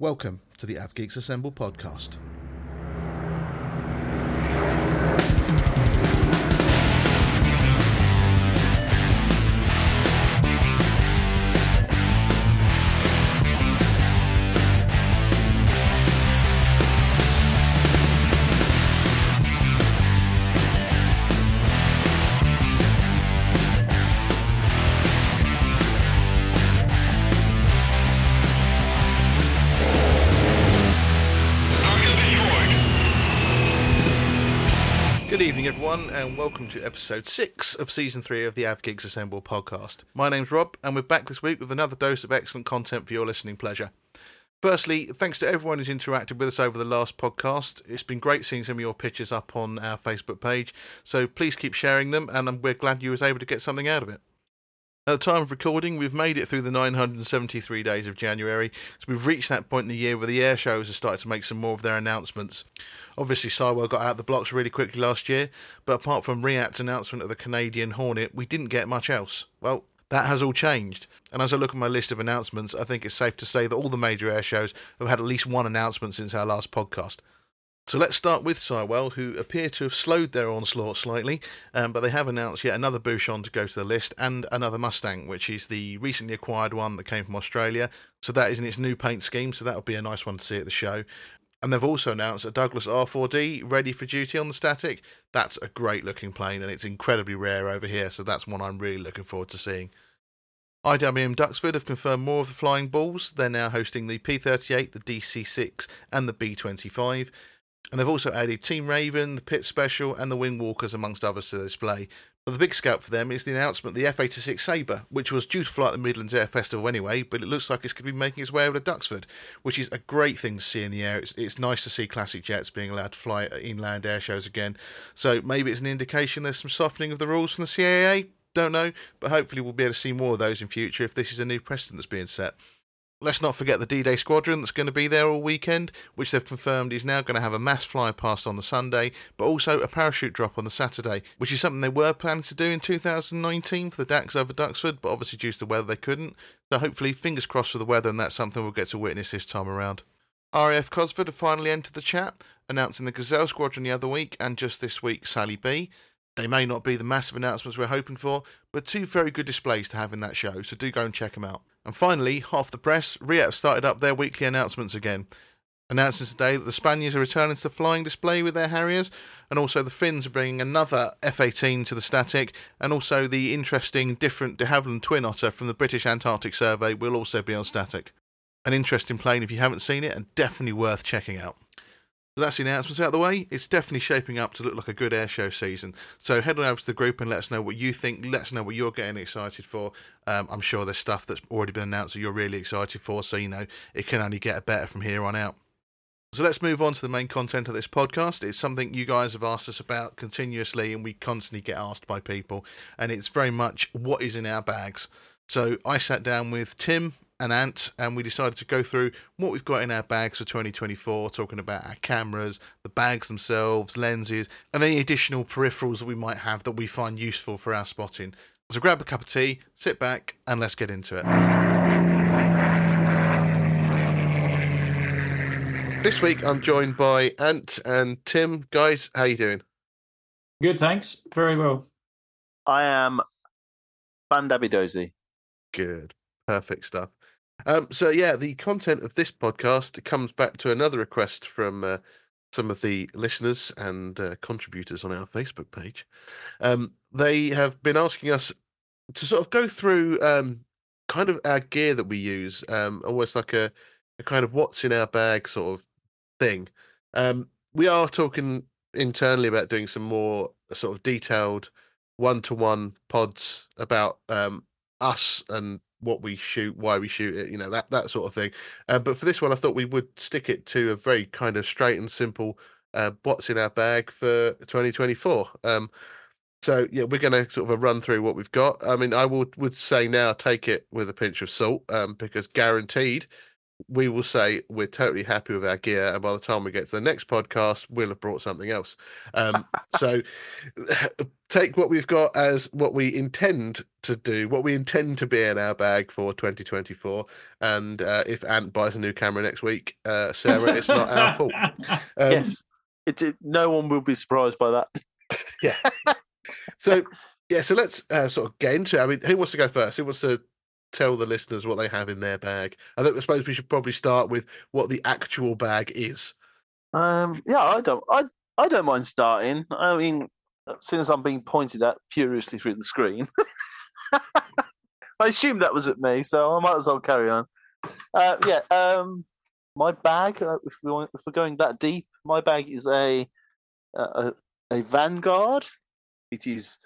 Welcome to the Av Geeks Assemble podcast. To episode six of season three of the Av Geeks Assemble podcast. My name's Rob, and we're back this week with another dose of excellent content for your listening pleasure. Firstly, thanks to everyone who's interacted with us over the last podcast. It's been great seeing some of your pictures up on our Facebook page, so please keep sharing them, and we're glad you was able to get something out of it. At the time of recording, we've made it through the 973 days of January, so we've reached that point in the year where the air shows have started to make some more of their announcements. Obviously, Sywell got out the blocks really quickly last year, but apart from Riat's announcement of the Canadian Hornet, we didn't get much else. Well, that has all changed, and as I look at my list of announcements, I think it's safe to say that all the major air shows have had at least one announcement since our last podcast. So let's start with Sywell, who appear to have slowed their onslaught slightly, um, but they have announced yet another Buchón to go to the list and another Mustang, which is the recently acquired one that came from Australia. So that is in its new paint scheme, so that'll be a nice one to see at the show. And they've also announced a Douglas R4D ready for duty on the static. That's a great looking plane and it's incredibly rare over here, so that's one I'm really looking forward to seeing. IWM Duxford have confirmed more of the Flying Bulls. They're now hosting the P38, the DC6, and the B25. And they've also added Team Raven, the Pitts Special, and the Wing Walkers, amongst others, to the display. But the big scout for them is the announcement of the F 86 Sabre, which was due to fly at the Midlands Air Festival anyway, but it looks like it's going to be making its way over to Duxford, which is a great thing to see in the air. It's, it's nice to see classic jets being allowed to fly at inland air shows again. So maybe it's an indication there's some softening of the rules from the CAA. Don't know, but hopefully we'll be able to see more of those in future if this is a new precedent that's being set. Let's not forget the D Day squadron that's going to be there all weekend, which they've confirmed is now going to have a mass fly past on the Sunday, but also a parachute drop on the Saturday, which is something they were planning to do in 2019 for the Daks over Duxford, but obviously due to the weather they couldn't. So hopefully, fingers crossed for the weather, and that's something we'll get to witness this time around. RAF Cosford have finally entered the chat, announcing the Gazelle squadron the other week, and just this week, Sally B. They may not be the massive announcements we're hoping for, but two very good displays to have in that show, so do go and check them out. And finally, half the press, Riat started up their weekly announcements again, announcing today that the Spaniards are returning to the flying display with their Harriers, and also the Finns are bringing another F 18 to the static, and also the interesting different de Havilland Twin Otter from the British Antarctic Survey will also be on static. An interesting plane if you haven't seen it, and definitely worth checking out. So that's the announcements out of the way. It's definitely shaping up to look like a good airshow season. So head on over to the group and let us know what you think. Let us know what you're getting excited for. Um, I'm sure there's stuff that's already been announced that you're really excited for. So, you know, it can only get better from here on out. So let's move on to the main content of this podcast. It's something you guys have asked us about continuously, and we constantly get asked by people. And it's very much what is in our bags. So I sat down with Tim and Ant, and we decided to go through what we've got in our bags for 2024, talking about our cameras, the bags themselves, lenses, and any additional peripherals that we might have that we find useful for our spotting. So grab a cup of tea, sit back, and let's get into it. This week I'm joined by Ant and Tim. Guys, how are you doing? Good, thanks. Very well. I am Bandabidozy. Good. Perfect stuff. Um, so yeah, the content of this podcast comes back to another request from uh, some of the listeners and uh, contributors on our Facebook page. Um, they have been asking us to sort of go through um, kind of our gear that we use, um, almost like a, a kind of what's in our bag sort of thing. Um, we are talking internally about doing some more sort of detailed one-to-one pods about um, us and what we shoot, why we shoot it, you know, that that sort of thing. Uh, but for this one, I thought we would stick it to a very kind of straight and simple uh, what's in our bag for 2024. Um, so yeah, we're going to sort of a run through what we've got. I mean, I would would say now take it with a pinch of salt um, because guaranteed we will say we're totally happy with our gear, and by the time we get to the next podcast, we'll have brought something else. Um, so take what we've got as what we intend to do, what we intend to be in our bag for 2024. And uh, if Ant buys a new camera next week, uh, Sarah, it's not our fault. Um, yes, it, it, no one will be surprised by that. yeah. So yeah, so let's uh, sort of get into it. I mean, who wants to go first? Who wants to tell the listeners what they have in their bag? I think I suppose we should probably start with what the actual bag is. Um, yeah, I don't, I, I don't mind starting. I mean, since I'm being pointed at furiously through the screen, I assume that was at me, so I might as well carry on. Uh, yeah, um, my bag. Uh, if, we want, if we're going that deep, my bag is a a, a Vanguard. It is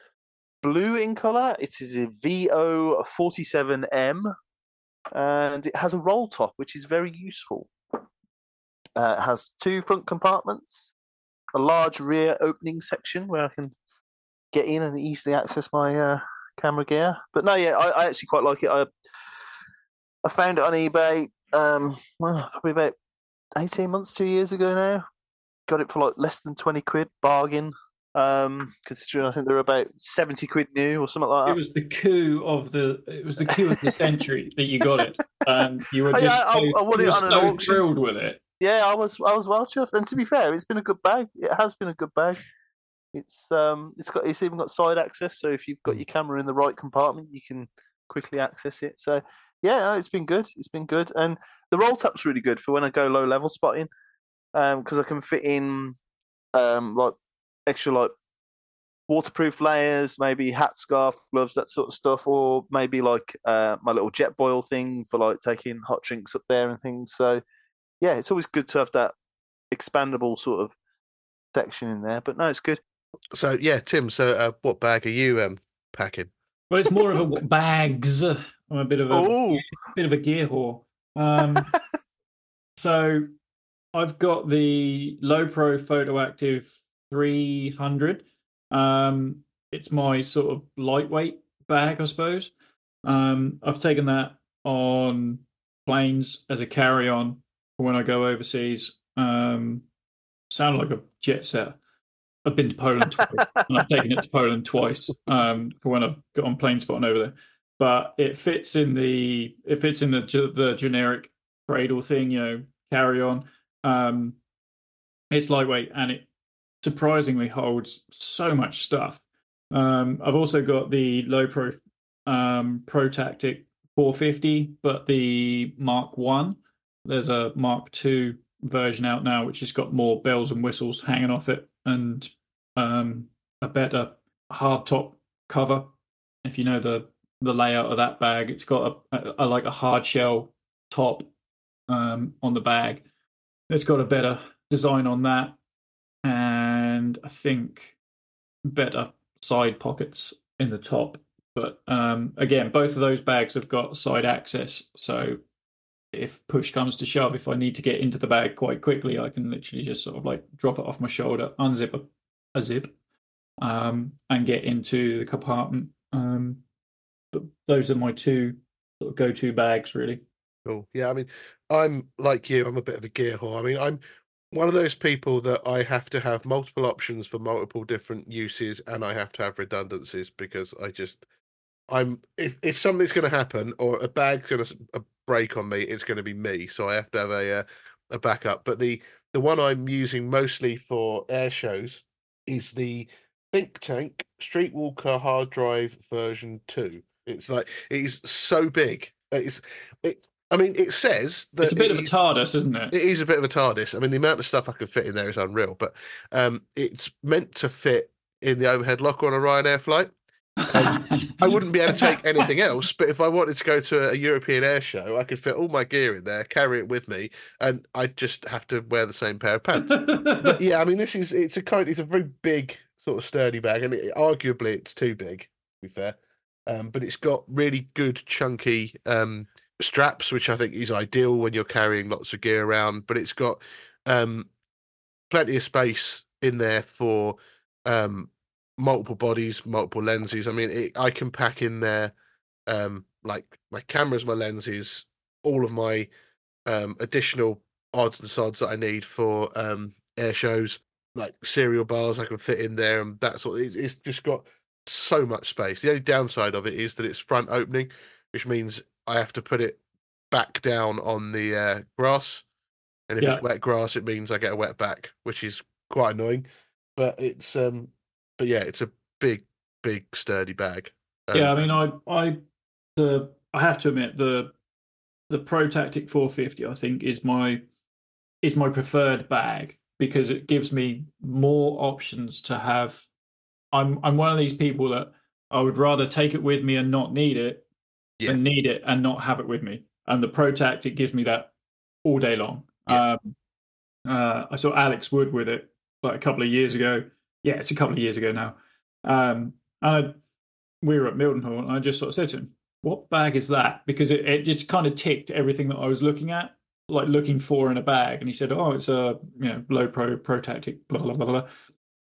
blue in color. It is a VO47M, and it has a roll top, which is very useful. Uh, it has two front compartments, a large rear opening section where I can get in and easily access my uh, camera gear. But no, yeah, I, I, actually quite like it. I I found it on eBay, um, well, probably about eighteen months, two years ago now. Got it for like less than twenty quid, bargain. Um, considering I think they're about seventy quid new or something like that. It was the coup of the it was the coup of the century that you got it. Um, you were just Yeah, I- so, I want you it were on an so auction. thrilled with it. Yeah, I was I was well chuffed. And to be fair, it's been a good bag. It has been a good bag. It's um it's got it's even got side access, so if you've got your camera in the right compartment, you can quickly access it. So yeah, it's been good. It's been good, and the roll tap's really good for when I go low level spotting, um because I can fit in um like extra like waterproof layers, maybe hat, scarf, gloves, that sort of stuff, or maybe like uh, my little Jetboil thing for like taking hot drinks up there and things. So yeah, it's always good to have that expandable sort of section in there. But no, it's good. So yeah, Tim. So uh, what bag are you um packing? Well, it's more of a w- bags. I'm a bit of a bit of a gear whore. Um, so I've got the Lowepro Photo Active 300. Um, it's my sort of lightweight bag, I suppose. Um, I've taken that on planes as a carry on for when I go overseas. Um, sound like a jet set. I've been to Poland twice, and I've taken it to Poland twice um, for when I've got on plane spotting over there but it fits in the it fits in the the generic cradle thing, you know, carry on. Um, it's lightweight and it surprisingly holds so much stuff. Um, I've also got the Lowepro um, Pro Tactic 450, but the Mark One. There's a Mark Two version out now, which has got more bells and whistles hanging off it and um, a better hard top cover. If you know the the layout of that bag. It's got a, a, a like a hard shell top um, on the bag. It's got a better design on that, and I think better side pockets in the top. But um, again, both of those bags have got side access, so if push comes to shove, if I need to get into the bag quite quickly, I can literally just sort of like drop it off my shoulder, unzip a, a zip, um, and get into the compartment. Um, but those are my two sort of go-to bags, really. Cool. Yeah, I mean, I'm like you. I'm a bit of a gear whore. I mean, I'm one of those people that I have to have multiple options for multiple different uses, and I have to have redundancies because I just, I'm if if something's going to happen or a bag's going to break on me, it's going to be me. So I have to have a uh, a backup. But the the one I'm using mostly for air shows is the Think Tank Streetwalker hard drive version two. It's like it's so big. It's it. I mean, it says that It's a bit of a TARDIS, isn't it? it is a bit of a TARDIS. I mean, the amount of stuff I could fit in there is unreal. But um, it's meant to fit in the overhead locker on a Ryanair flight. I wouldn't be able to take anything else, but if I wanted to go to a European air show, I could fit all my gear in there, carry it with me, and I'd just have to wear the same pair of pants. But yeah, I mean, this is it's a kind, it's a very big sort of sturdy bag, and it, arguably it's too big. To be fair, um, but it's got really good chunky um, straps, which I think is ideal when you're carrying lots of gear around. But it's got um, plenty of space in there for um, multiple bodies, multiple lenses. I mean, it, I can pack in there um, like my cameras, my lenses, all of my um, additional odds and sods that I need for um, air shows, like cereal bars I can fit in there and that sort. Of, it's just got so much space. The only downside of it is that it's front opening, which means I have to put it back down on the uh, grass. And if Yeah. it's wet grass, it means I get a wet back, which is quite annoying. But it's um, but yeah, it's a big, big, sturdy bag. Um, yeah, I mean, I, I, the, I have to admit the, the Pro Tactic 450, I think, is my, is my preferred bag because it gives me more options to have. I'm, I'm one of these people that I would rather take it with me and not need it, Yeah. than need it and not have it with me. And the Pro Tactic gives me that all day long. Yeah. Um, uh, I saw Alex Wood with it like a couple of years ago. Yeah, it's a couple of years ago now. Um, and I, we were at Mildenhall, and I just sort of said to him, "What bag is that?" Because it, it just kind of ticked everything that I was looking at, like looking for in a bag. And he said, "Oh, it's a you know Lowepro pro tactic." Blah blah blah blah.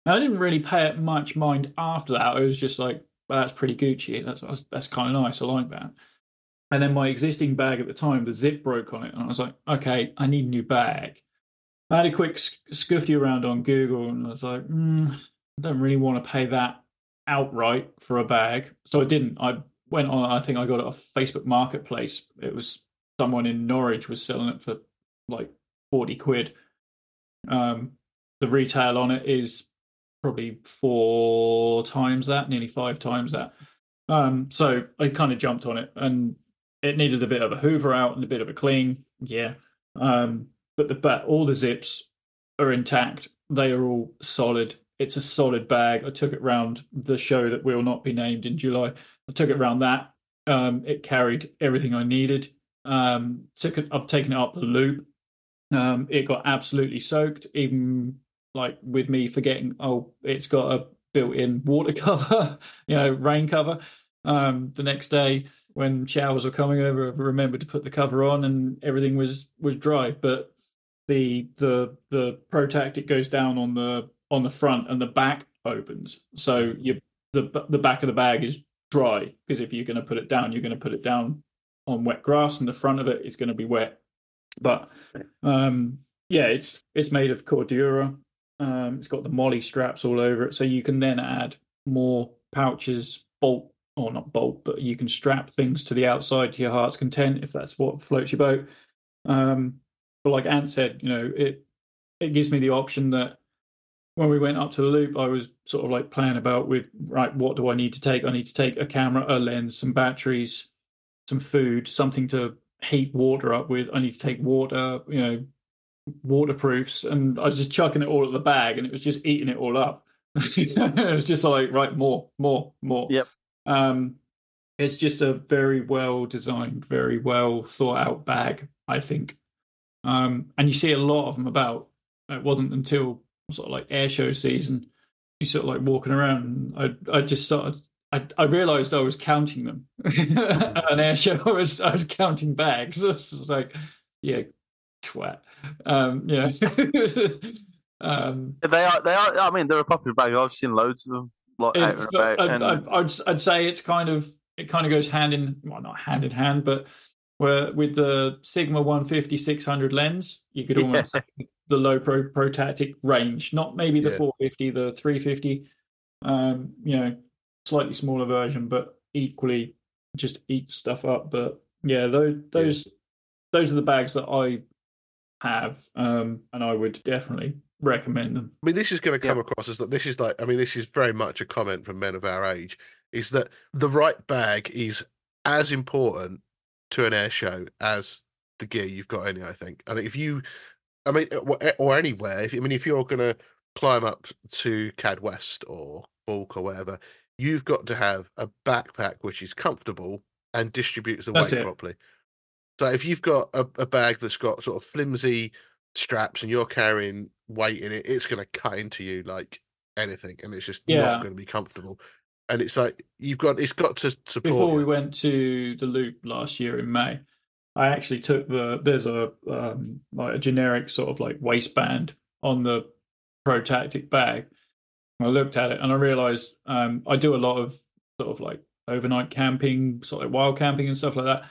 And I didn't really pay it much mind after that. I was just like, "Well, that's pretty Gucci. That's that's, kind of nice. I like that." And then my existing bag at the time, the zip broke on it, and I was like, "Okay, I need a new bag." I had a quick sc- scuffy around on Google, and I was like, mm, "I don't really want to pay that outright for a bag. So I didn't. I went on, I think I got it off Facebook Marketplace. It was someone in Norwich was selling it for like 40 quid. Um, the retail on it is probably four times that, nearly five times that. Um, so I kind of jumped on it and it needed a bit of a hoover out and a bit of a clean. Yeah. Um, but the but all the zips are intact. They are all solid. It's a solid bag. I took it round the show that will not be named in July. I took it round that. Um, it carried everything I needed. Um, took it, I've taken it up the loop. Um, it got absolutely soaked, even like with me forgetting. Oh, it's got a built-in water cover, you know, rain cover. Um, the next day, when showers were coming over, I remembered to put the cover on, and everything was was dry. But the the the pro tactic goes down on the on the front and the back opens so you the the back of the bag is dry because if you're going to put it down you're going to put it down on wet grass and the front of it is going to be wet but um yeah it's it's made of cordura um it's got the MOLLE straps all over it so you can then add more pouches bolt or not bolt but you can strap things to the outside to your heart's content if that's what floats your boat um but like Ant said, you know, it it gives me the option that when we went up to the loop, I was sort of like playing about with right, what do I need to take? I need to take a camera, a lens, some batteries, some food, something to heat water up with. I need to take water, you know, waterproofs, and I was just chucking it all at the bag, and it was just eating it all up. it was just like right, more, more, more. Yep. Um, it's just a very well designed, very well thought out bag, I think. Um, and you see a lot of them about. It wasn't until sort of like air show season, you sort of like walking around. And I I just started. I I realised I was counting them. At An air show, I was I was counting bags. I was like, yeah, twat. Um, you know. um, They are. They are. I mean, they're a popular bag. I've seen loads of them like It- about. I'd, and I'd, I'd, I'd say it's kind of it kind of goes hand in well not hand in hand but where with the sigma 150 600 lens you could almost say the Lowepro pro tactic range not maybe the Yeah. 450 the 350 um you know slightly smaller version but equally just eat stuff up but yeah those those those are the bags that i have um and i would definitely recommend them I mean, this is going to come Yeah. across as that this is like, I mean, this is very much a comment from men of our age, is that the right bag is as important to an air show as the gear you've got in it, I think. I think if you, I mean, uh, or anywhere, if, I mean, if you're going to climb up to CAD West or Bwlch or whatever, you've got to have a backpack which is comfortable and distributes the That's weight it. properly. So if you've got a, a bag that's got sort of flimsy straps and you're carrying weight in it, it's going to cut into you like anything, and it's just Yeah. not going to be comfortable. And it's like you've got it's got to support. before we you. went to the loop last year in May, I actually took the there's a um, like a generic sort of like waistband on the Pro Tactic bag. I looked at it and I realized um, I do a lot of sort of like overnight camping, sort of like wild camping and stuff like that.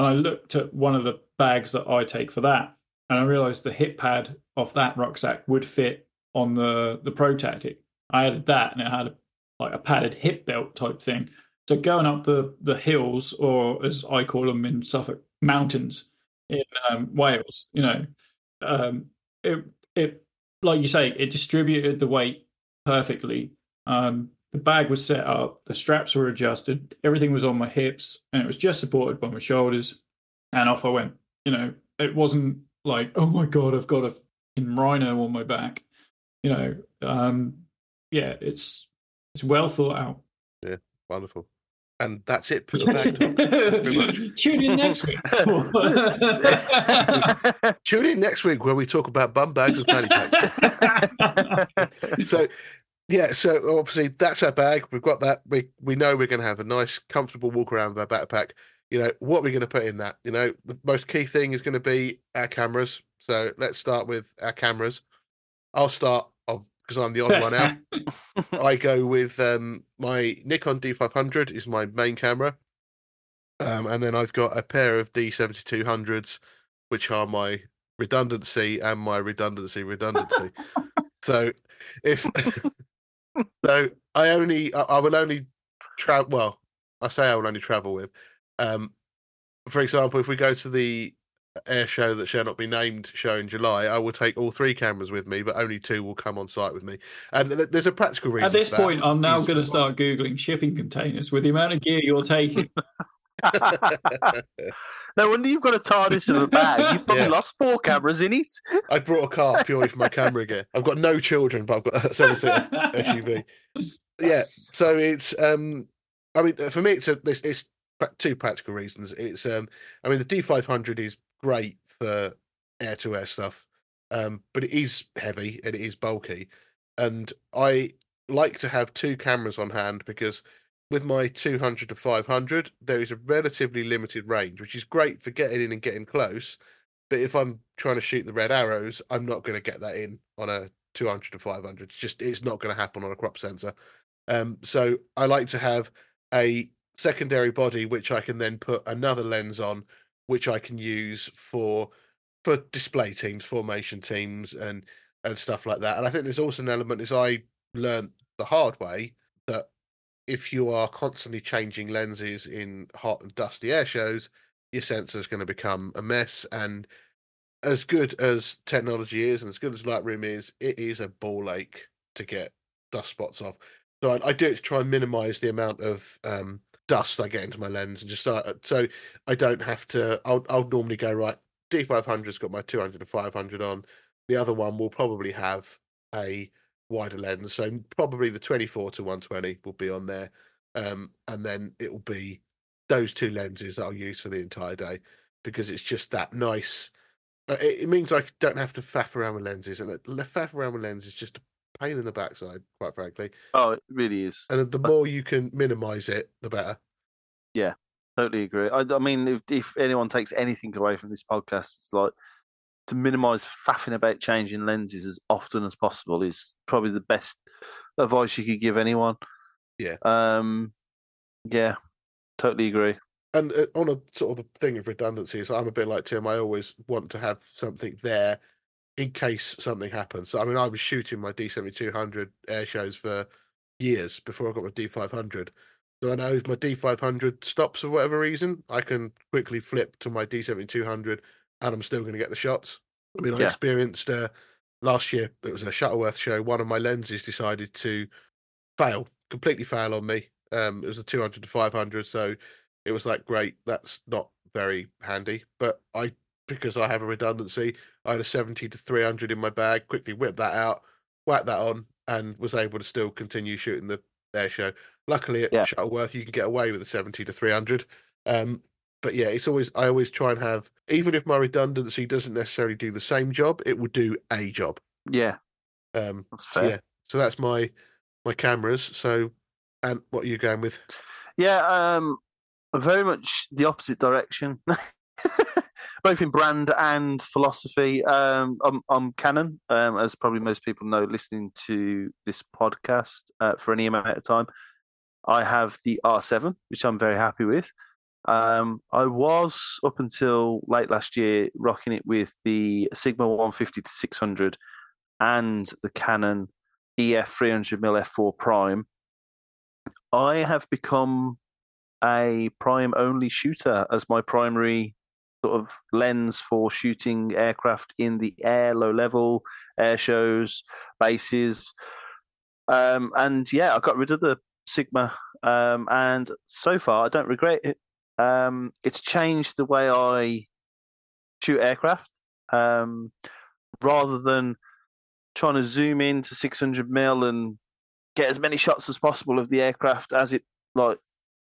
And I looked at one of the bags that I take for that, and I realized the hip pad of that rucksack would fit on the the Pro Tactic. I added that, and it had a, like a padded hip belt type thing. So going up the the hills, or as I call them in Suffolk, mountains in um, Wales, you know, um, it it like you say, it distributed the weight perfectly. Um, the bag was set up, the straps were adjusted, everything was on my hips, and it was just supported by my shoulders. And off I went. You know, it wasn't like, oh my god, I've got a fucking rhino on my back. You know, um, yeah, it's it's well thought out. Yeah, wonderful. And that's it for the bag talk. Pretty much. Tune in next week. Tune in next week where we talk about bum bags and fanny packs. so yeah, so obviously that's our bag. We've got that. We we know we're going to have a nice, comfortable walk around with our backpack. You know what we're going to put in that. You know the most key thing is going to be our cameras. So let's start with our cameras. I'll start because I'm the odd one out. I go with um, my Nikon D500 is my main camera, um, and then I've got a pair of D7200s, which are my redundancy and my redundancy redundancy. so if so, I only I, I will only travel. Well, I say I will only travel with. Um, for example, if we go to the air show that shall not be named show in July, I will take all three cameras with me, but only two will come on site with me. And th- there's a practical reason. At this point, I'm now going to start googling shipping containers with the amount of gear you're taking. no wonder you've got a TARDIS in a bag. You've probably Yeah. lost four cameras in it. I brought a car purely for my camera gear. I've got no children, but I've got a seven SUV. Yeah, so it's um, I mean, for me, it's a this it's two practical reasons. It's um, I mean, the D500 is great for air to air stuff, um, but it is heavy and it is bulky, and I like to have two cameras on hand because with my 200 to 500 there is a relatively limited range which is great for getting in and getting close but if i'm trying to shoot the red arrows i'm not going to get that in on a 200 to 500 it's just it's not going to happen on a crop sensor. Um, so i like to have a secondary body which i can then put another lens on which i can use for for display teams formation teams and and stuff like that. And i think there's also an element as i learned the hard way if you are constantly changing lenses in hot and dusty air shows, your sensor is going to become a mess. And as good as technology is, and as good as Lightroom is, it is a ball ache to get dust spots off. So I, I do it to try and minimize the amount of um, dust I get into my lens, and just start, so I don't have to. I'll I'll normally go right. D500's got my 200 to 500 on. The other one will probably have a wider lens. So probably the 24 to 120 will be on there. Um, and then it will be those two lenses that I'll use for the entire day because it's just that nice. uh, It, it means I don't have to faff around with lenses, and faff around with lenses is just a pain in the backside, quite frankly. Oh, it really is. And the more you can minimize it, the better. Yeah, totally agree. I, I mean, if, if anyone takes anything away from this podcast, it's like to minimise faffing about changing lenses as often as possible is probably the best advice you could give anyone. Yeah. Um. Yeah. Totally agree. and uh, on a sort of a thing of redundancy, so I'm a bit like Tim. I always want to have something there in case something happens. So I mean, I was shooting my D7200 air shows for years before I got my D500. So I know if my D500 stops for whatever reason, I can quickly flip to my D7200, and I'm still going to get the shots. I mean, I Yeah. experienced uh, last year. It was a Shuttleworth show. One of my lenses decided to fail, completely fail on me. Um, it was a 200 to 500, so it was like great that's not very handy but i because i have a redundancy i had a 70 to 300 in my bag quickly whipped that out whacked that on and was able to still continue shooting the air show luckily at Yeah. shuttleworth you can get away with a 70 to 300 um but yeah it's always i always try and have even if my redundancy doesn't necessarily do the same job it will do a job Yeah, um that's so fair. yeah so that's my my cameras so and what are you going with Yeah, um, very much the opposite direction, both in brand and philosophy. Um, I'm, I'm Canon, um, as probably most people know, listening to this podcast uh, for any amount of time. I have the R7, which I'm very happy with. Um, I was up until late last year rocking it with the Sigma 150 to 600 and the Canon EF 300mm f4 Prime. I have become a prime only shooter as my primary sort of lens for shooting aircraft in the air, low level, air shows, bases. Um, and yeah, I got rid of the Sigma, um, and so far I don't regret it. Um, it's changed the way I shoot aircraft. Um, rather than trying to zoom in to 600 mil and get as many shots as possible of the aircraft as it like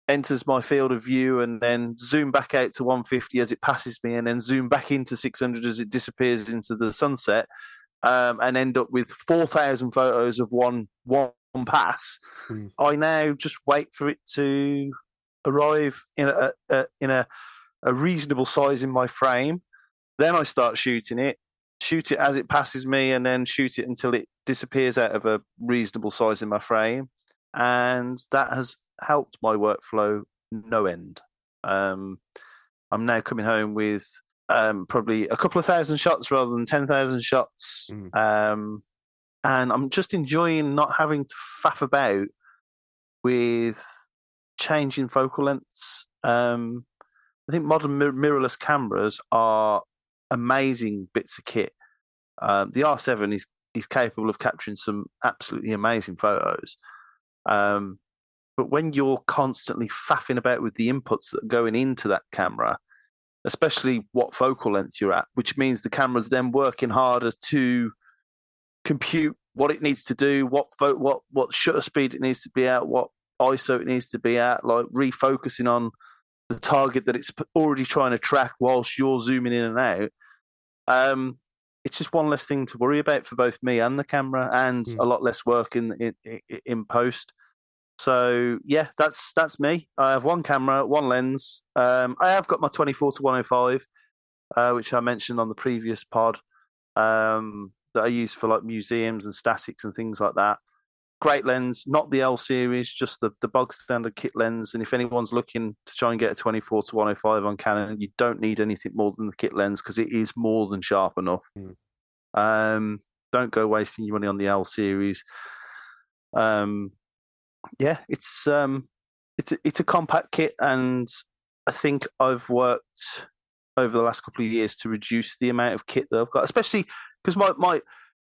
enters my field of view and then zoom back out to 150 as it passes me and then zoom back into 600 as it disappears into the sunset um, and end up with 4,000 photos of one one pass. Mm. I now just wait for it to arrive in a, a, in a, a reasonable size in my frame. Then I start shooting it, shoot it as it passes me, and then shoot it until it disappears out of a reasonable size in my frame. And that has helped my workflow no end. Um, I'm now coming home with um, probably a couple of thousand shots rather than 10,000 shots. Mm. Um, and I'm just enjoying not having to faff about with changing focal lengths. Um, I think modern mir- mirrorless cameras are amazing bits of kit. Um, the R7 is is capable of capturing some absolutely amazing photos. Um, but when you're constantly faffing about with the inputs that are going into that camera, especially what focal length you're at, which means the camera's then working harder to compute what it needs to do, what fo- what what shutter speed it needs to be at, what ISO it needs to be at, like refocusing on the target that it's already trying to track whilst you're zooming in and out. Um, it's just one less thing to worry about for both me and the camera, and mm. a lot less work in in, in post. So yeah, that's that's me. I have one camera, one lens. Um, I have got my 24 to 105, uh, which I mentioned on the previous pod, um, that I use for like museums and statics and things like that. Great lens, not the L series, just the the bog standard kit lens. And if anyone's looking to try and get a 24 to 105 on Canon, you don't need anything more than the kit lens because it is more than sharp enough. Mm. Um, don't go wasting your money on the L series. Um, yeah, it's um, it's a, it's a compact kit, and I think I've worked over the last couple of years to reduce the amount of kit that I've got, especially because my my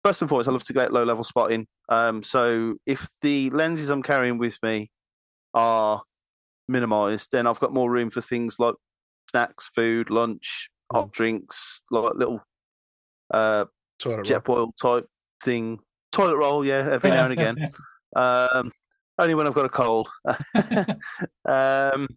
first and foremost, I love to get low level spotting. Um, so if the lenses I'm carrying with me are minimized, then I've got more room for things like snacks, food, lunch, hot drinks, like little uh, Jetboil type thing. Toilet roll, yeah, every now and again. um, only when I've got a cold. um,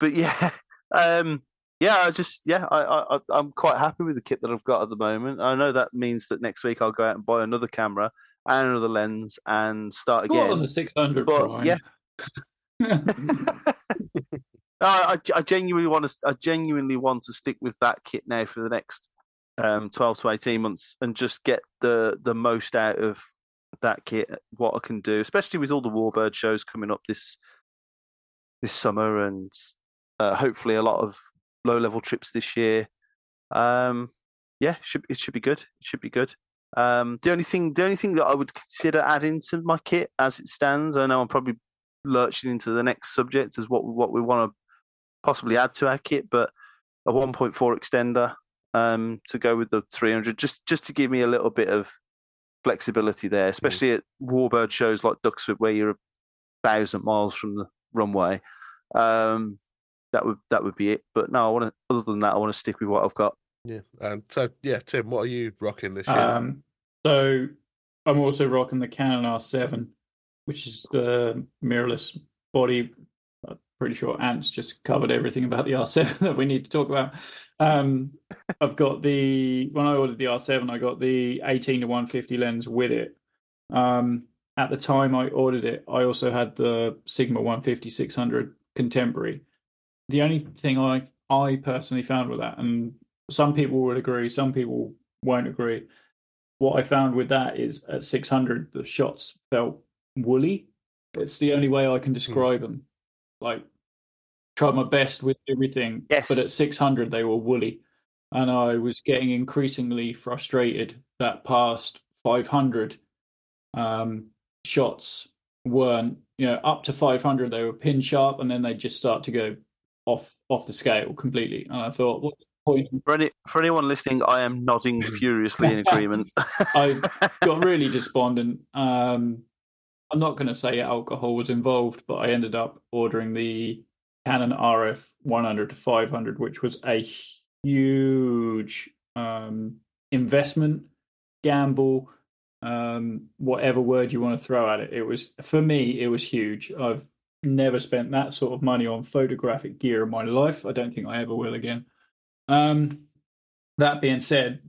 but yeah, um, yeah, I just yeah, I, I I'm quite happy with the kit that I've got at the moment. I know that means that next week I'll go out and buy another camera and another lens and start again. on the 600, but yeah. I, I genuinely want to. I genuinely want to stick with that kit now for the next um, 12 to 18 months and just get the the most out of that kit, what I can do, especially with all the Warbird shows coming up this this summer, and uh, hopefully a lot of low level trips this year. Um, yeah, should it should be good. It should be good. Um, the only thing, the only thing that I would consider adding to my kit as it stands, I know I'm probably lurching into the next subject is what what we want to possibly add to our kit, but a 1.4 extender um, to go with the 300, just just to give me a little bit of flexibility there, mm. especially mm. at warbird shows like Duxford, where you're a thousand miles from the runway. Um, that would that would be it. But no, I want to. Other than that, I want to stick with what I've got. Yeah. And so yeah, Tim, what are you rocking this year? Um, so I'm also rocking the Canon R7, which is the mirrorless body. I'm pretty sure Ant's just covered everything about the R7 that we need to talk about. Um, I've got the when I ordered the R7, I got the 18 to 150 lens with it. Um, at the time I ordered it, I also had the Sigma 150 600 contemporary. The only thing I I personally found with that, and some people would agree, some people won't agree. What I found with that is at 600, the shots felt woolly. It's the only way I can hmm. describe them. Like tried my best with everything. Yes. But at 600, they were woolly. And I was getting increasingly frustrated that past 500 um, shots weren't, you know, up to 500, they were pin sharp and then they just start to go off off the scale completely. And I thought, what's the point? For, any, for anyone listening, I am nodding furiously in agreement. I got really despondent. Um, I'm not going to say alcohol was involved, but I ended up ordering the Canon RF 100 to 500, which was a huge um, investment, gamble, um, whatever word you want to throw at it. It was for me, it was huge. I've never spent that sort of money on photographic gear in my life. I don't think I ever will again. Um, that being said,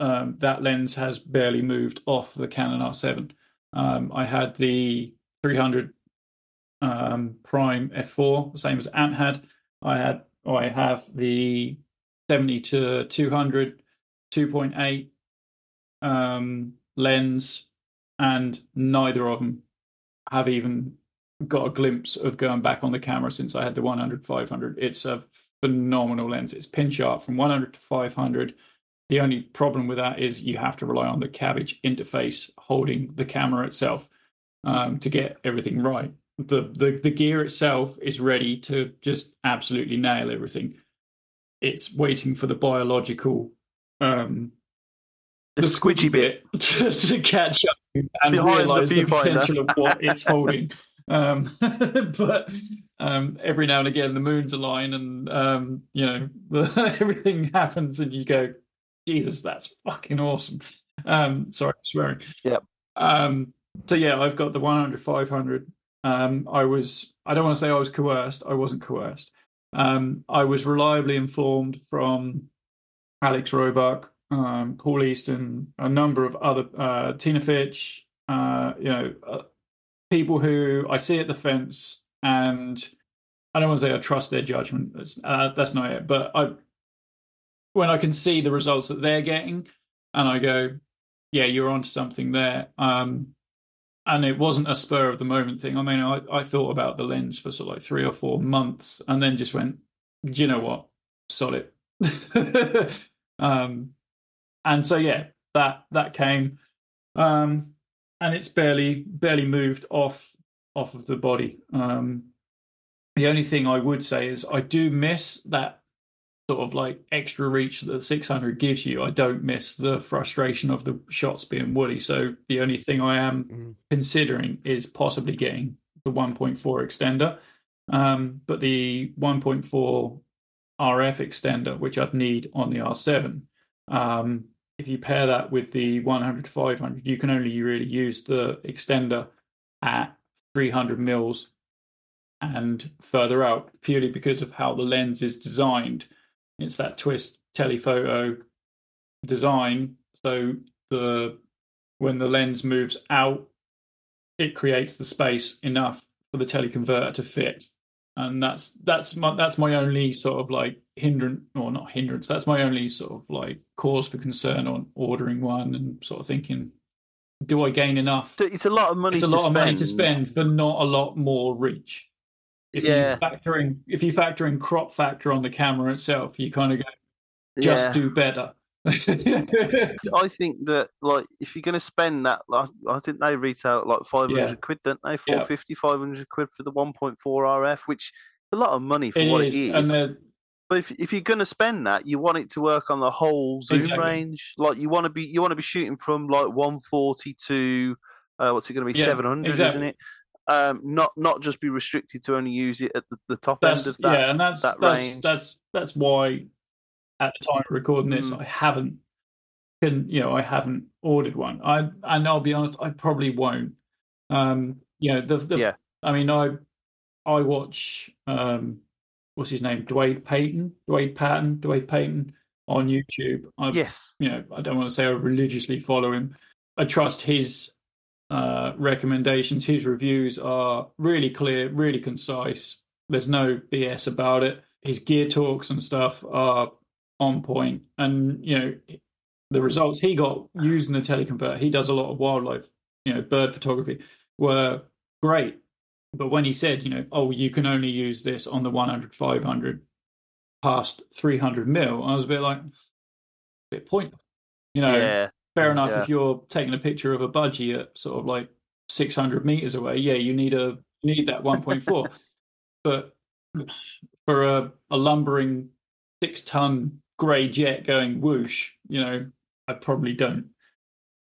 um, that lens has barely moved off the Canon R7. Um, I had the 300 um, Prime f4, same as Ant had. I had, I have the 70 to 200 2.8 um, lens, and neither of them have even got a glimpse of going back on the camera since I had the 100 500. It's a phenomenal lens. It's pin sharp from 100 to 500. The only problem with that is you have to rely on the cabbage interface holding the camera itself um, to get everything right. The, the the gear itself is ready to just absolutely nail everything. It's waiting for the biological um, the, the squidgy bit. to, to catch up and Behind the realize the, viewfinder. potential of what it's holding. Um, but um, every now and again, the moons align, and um, you know everything happens, and you go, "Jesus, that's fucking awesome." Um, sorry, I'm swearing. Yep. Um, so yeah, I've got the 100, 500. Um, I was, I don't want to say I was coerced. I wasn't coerced. Um, I was reliably informed from Alex Roebuck, um, Paul Easton, a number of other uh, Tina Fitch, uh, you know, uh, people who I see at the fence, and I don't want to say I trust their judgment. That's, uh, that's not it. But I, when I can see the results that they're getting, and I go, yeah, you're onto something there. Um, and it wasn't a spur of the moment thing. I mean, I, I thought about the lens for sort of like three or four months, and then just went, do you know what? Sod it. um, and so yeah, that that came, um, and it's barely barely moved off off of the body. Um, the only thing I would say is I do miss that sort of like extra reach that the 600 gives you. I don't miss the frustration of the shots being woolly. So the only thing I am Mm. considering is possibly getting the 1.4 extender. Um, but the 1.4 RF extender, which I'd need on the R7, um, if you pair that with the 100 to 500, you can only really use the extender at 300 mils and further out purely because of how the lens is designed. It's that twist telephoto design. So the when the lens moves out, it creates the space enough for the teleconverter to fit. And that's that's my that's my only sort of like hindrance or not hindrance, that's my only sort of like cause for concern on ordering one and sort of thinking, do I gain enough? It's a lot of money. It's a to lot spend. of money to spend for not a lot more reach. If Yeah. you factor in if you factor in crop factor on the camera itself, you kind of go just Yeah. do better. I think that like if you're going to spend that, like, I think they retail at like 500 Yeah. quid, don't they? Yeah. 500 quid for the 1.4 RF, which is a lot of money for it what is, it is. and But if if you're going to spend that, you want it to work on the whole zoom Exactly. range. Like you want to be you want to be shooting from like 140 to uh, what's it going to be Yeah, 700, isn't it? Um, not not just be restricted to only use it at the, the top that's end of that. yeah, and that's that that's range. that's that's why at the time of recording this, Mm. I haven't can you know I haven't ordered one. I and I'll be honest, I probably won't. Um, you know the the Yeah. I mean I I watch um what's his name Dwayne Payton Dwayne Patton Dwayne Payton on YouTube. I Yes, you know, I don't want to say I religiously follow him. I trust his uh, recommendations. His reviews are really clear, really concise. There's no BS about it. His gear talks and stuff are on point, and you know the results he got using the teleconverter. He does a lot of wildlife, you know, bird photography, were great. But when he said, you know, oh, you can only use this on the 100, 500, past 300 mil, I was a bit like, a bit pointless. You know, yeah, fair enough yeah. if you're taking a picture of a budgie at sort of like 600 meters away. Yeah, you need a you need that 1.4. but for a, a lumbering six ton grey jet going whoosh, you know, I probably don't.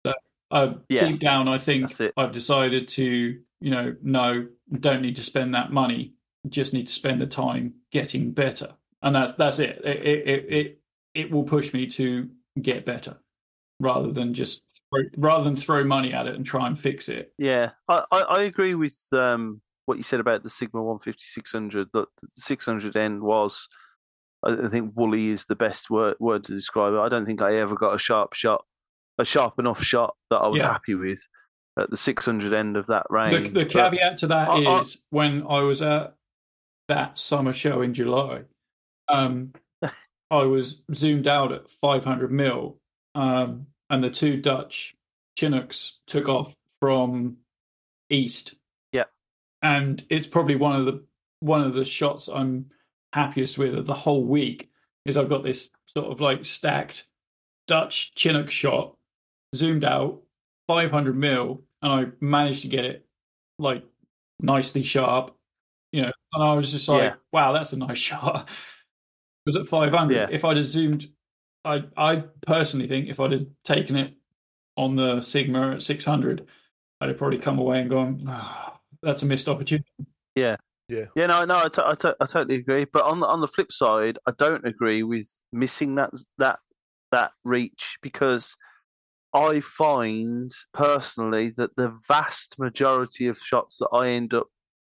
So uh, Yeah, deep down, I think. I've decided to, you know, no, don't need to spend that money. Just need to spend the time getting better, and that's that's it. It it it, it, will push me to get better rather than just throw, rather than throw money at it and try and fix it. Yeah, I, I, I agree with um, what you said about the Sigma 150 600. That the 600N was, I I think, woolly is the best word, word to describe it. I don't think I ever got a sharp shot, a sharp enough shot that I was Yeah. happy with at the 600 end of that range. the But- caveat to that I- I- when I was at that summer show in July, um, I was zoomed out at 500 mil, um, and the two Dutch Chinooks took off from east. Yeah. and it's probably one of the one of the shots I'm happiest with of the whole week. Is I've got this sort of like stacked Dutch Chinook shot, zoomed out, 500 mil, and I managed to get it like nicely sharp, you know. And I was just like, Yeah. wow, that's a nice shot. It was at 500. Yeah. If I'd have zoomed, I I personally think if I'd have taken it on the Sigma at 600, I'd have probably come away and gone, ah, that's a missed opportunity. Yeah. Yeah. Yeah, no, no, I, t- I, t- I totally agree. But on the on the flip side, I don't agree with missing that that that reach because I find personally that the vast majority of shots that I end up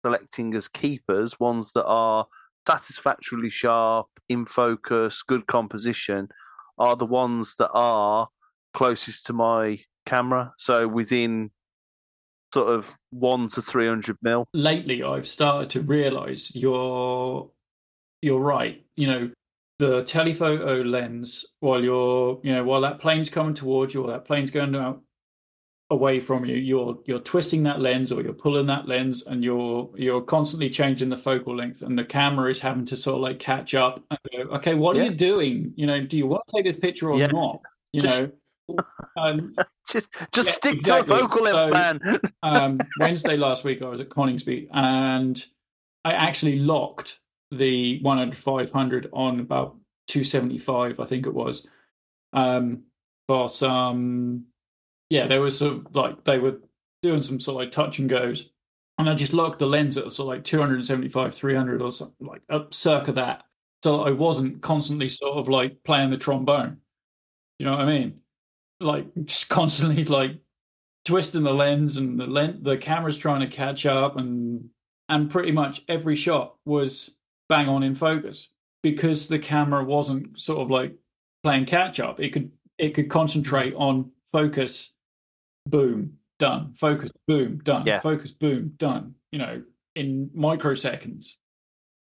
selecting as keepers, ones that are satisfactorily sharp, in focus, good composition, are the ones that are closest to my camera. So within sort of one to three hundred mil. lately I've started to realize you're you're right. You know, the telephoto lens while you're you know while that plane's coming towards you or that plane's going out away from you, you're you're twisting that lens or you're pulling that lens and you're you're constantly changing the focal length and the camera is having to sort of like catch up and go, okay, what Yeah. are you doing? You know, do you want to take this picture or Yeah. not? You Just- know. Um, Just just Yeah, stick exactly. to a focal length, So- man. um, Wednesday last week, I was at Coningsby and I actually locked the 100 500 on about 275, I think it was, um, for some. Yeah, there was sort of like they were doing some sort of like touch and goes, and I just locked the lens at sort of like 275, 300 or something like up circa that, so I wasn't constantly sort of like playing the trombone. You know what I mean? Like just constantly like twisting the lens and the lens the camera's trying to catch up and and pretty much every shot was bang on in focus. Because the camera wasn't sort of like playing catch up it could it could concentrate on focus boom done focus boom done Yeah. focus boom done you know in microseconds.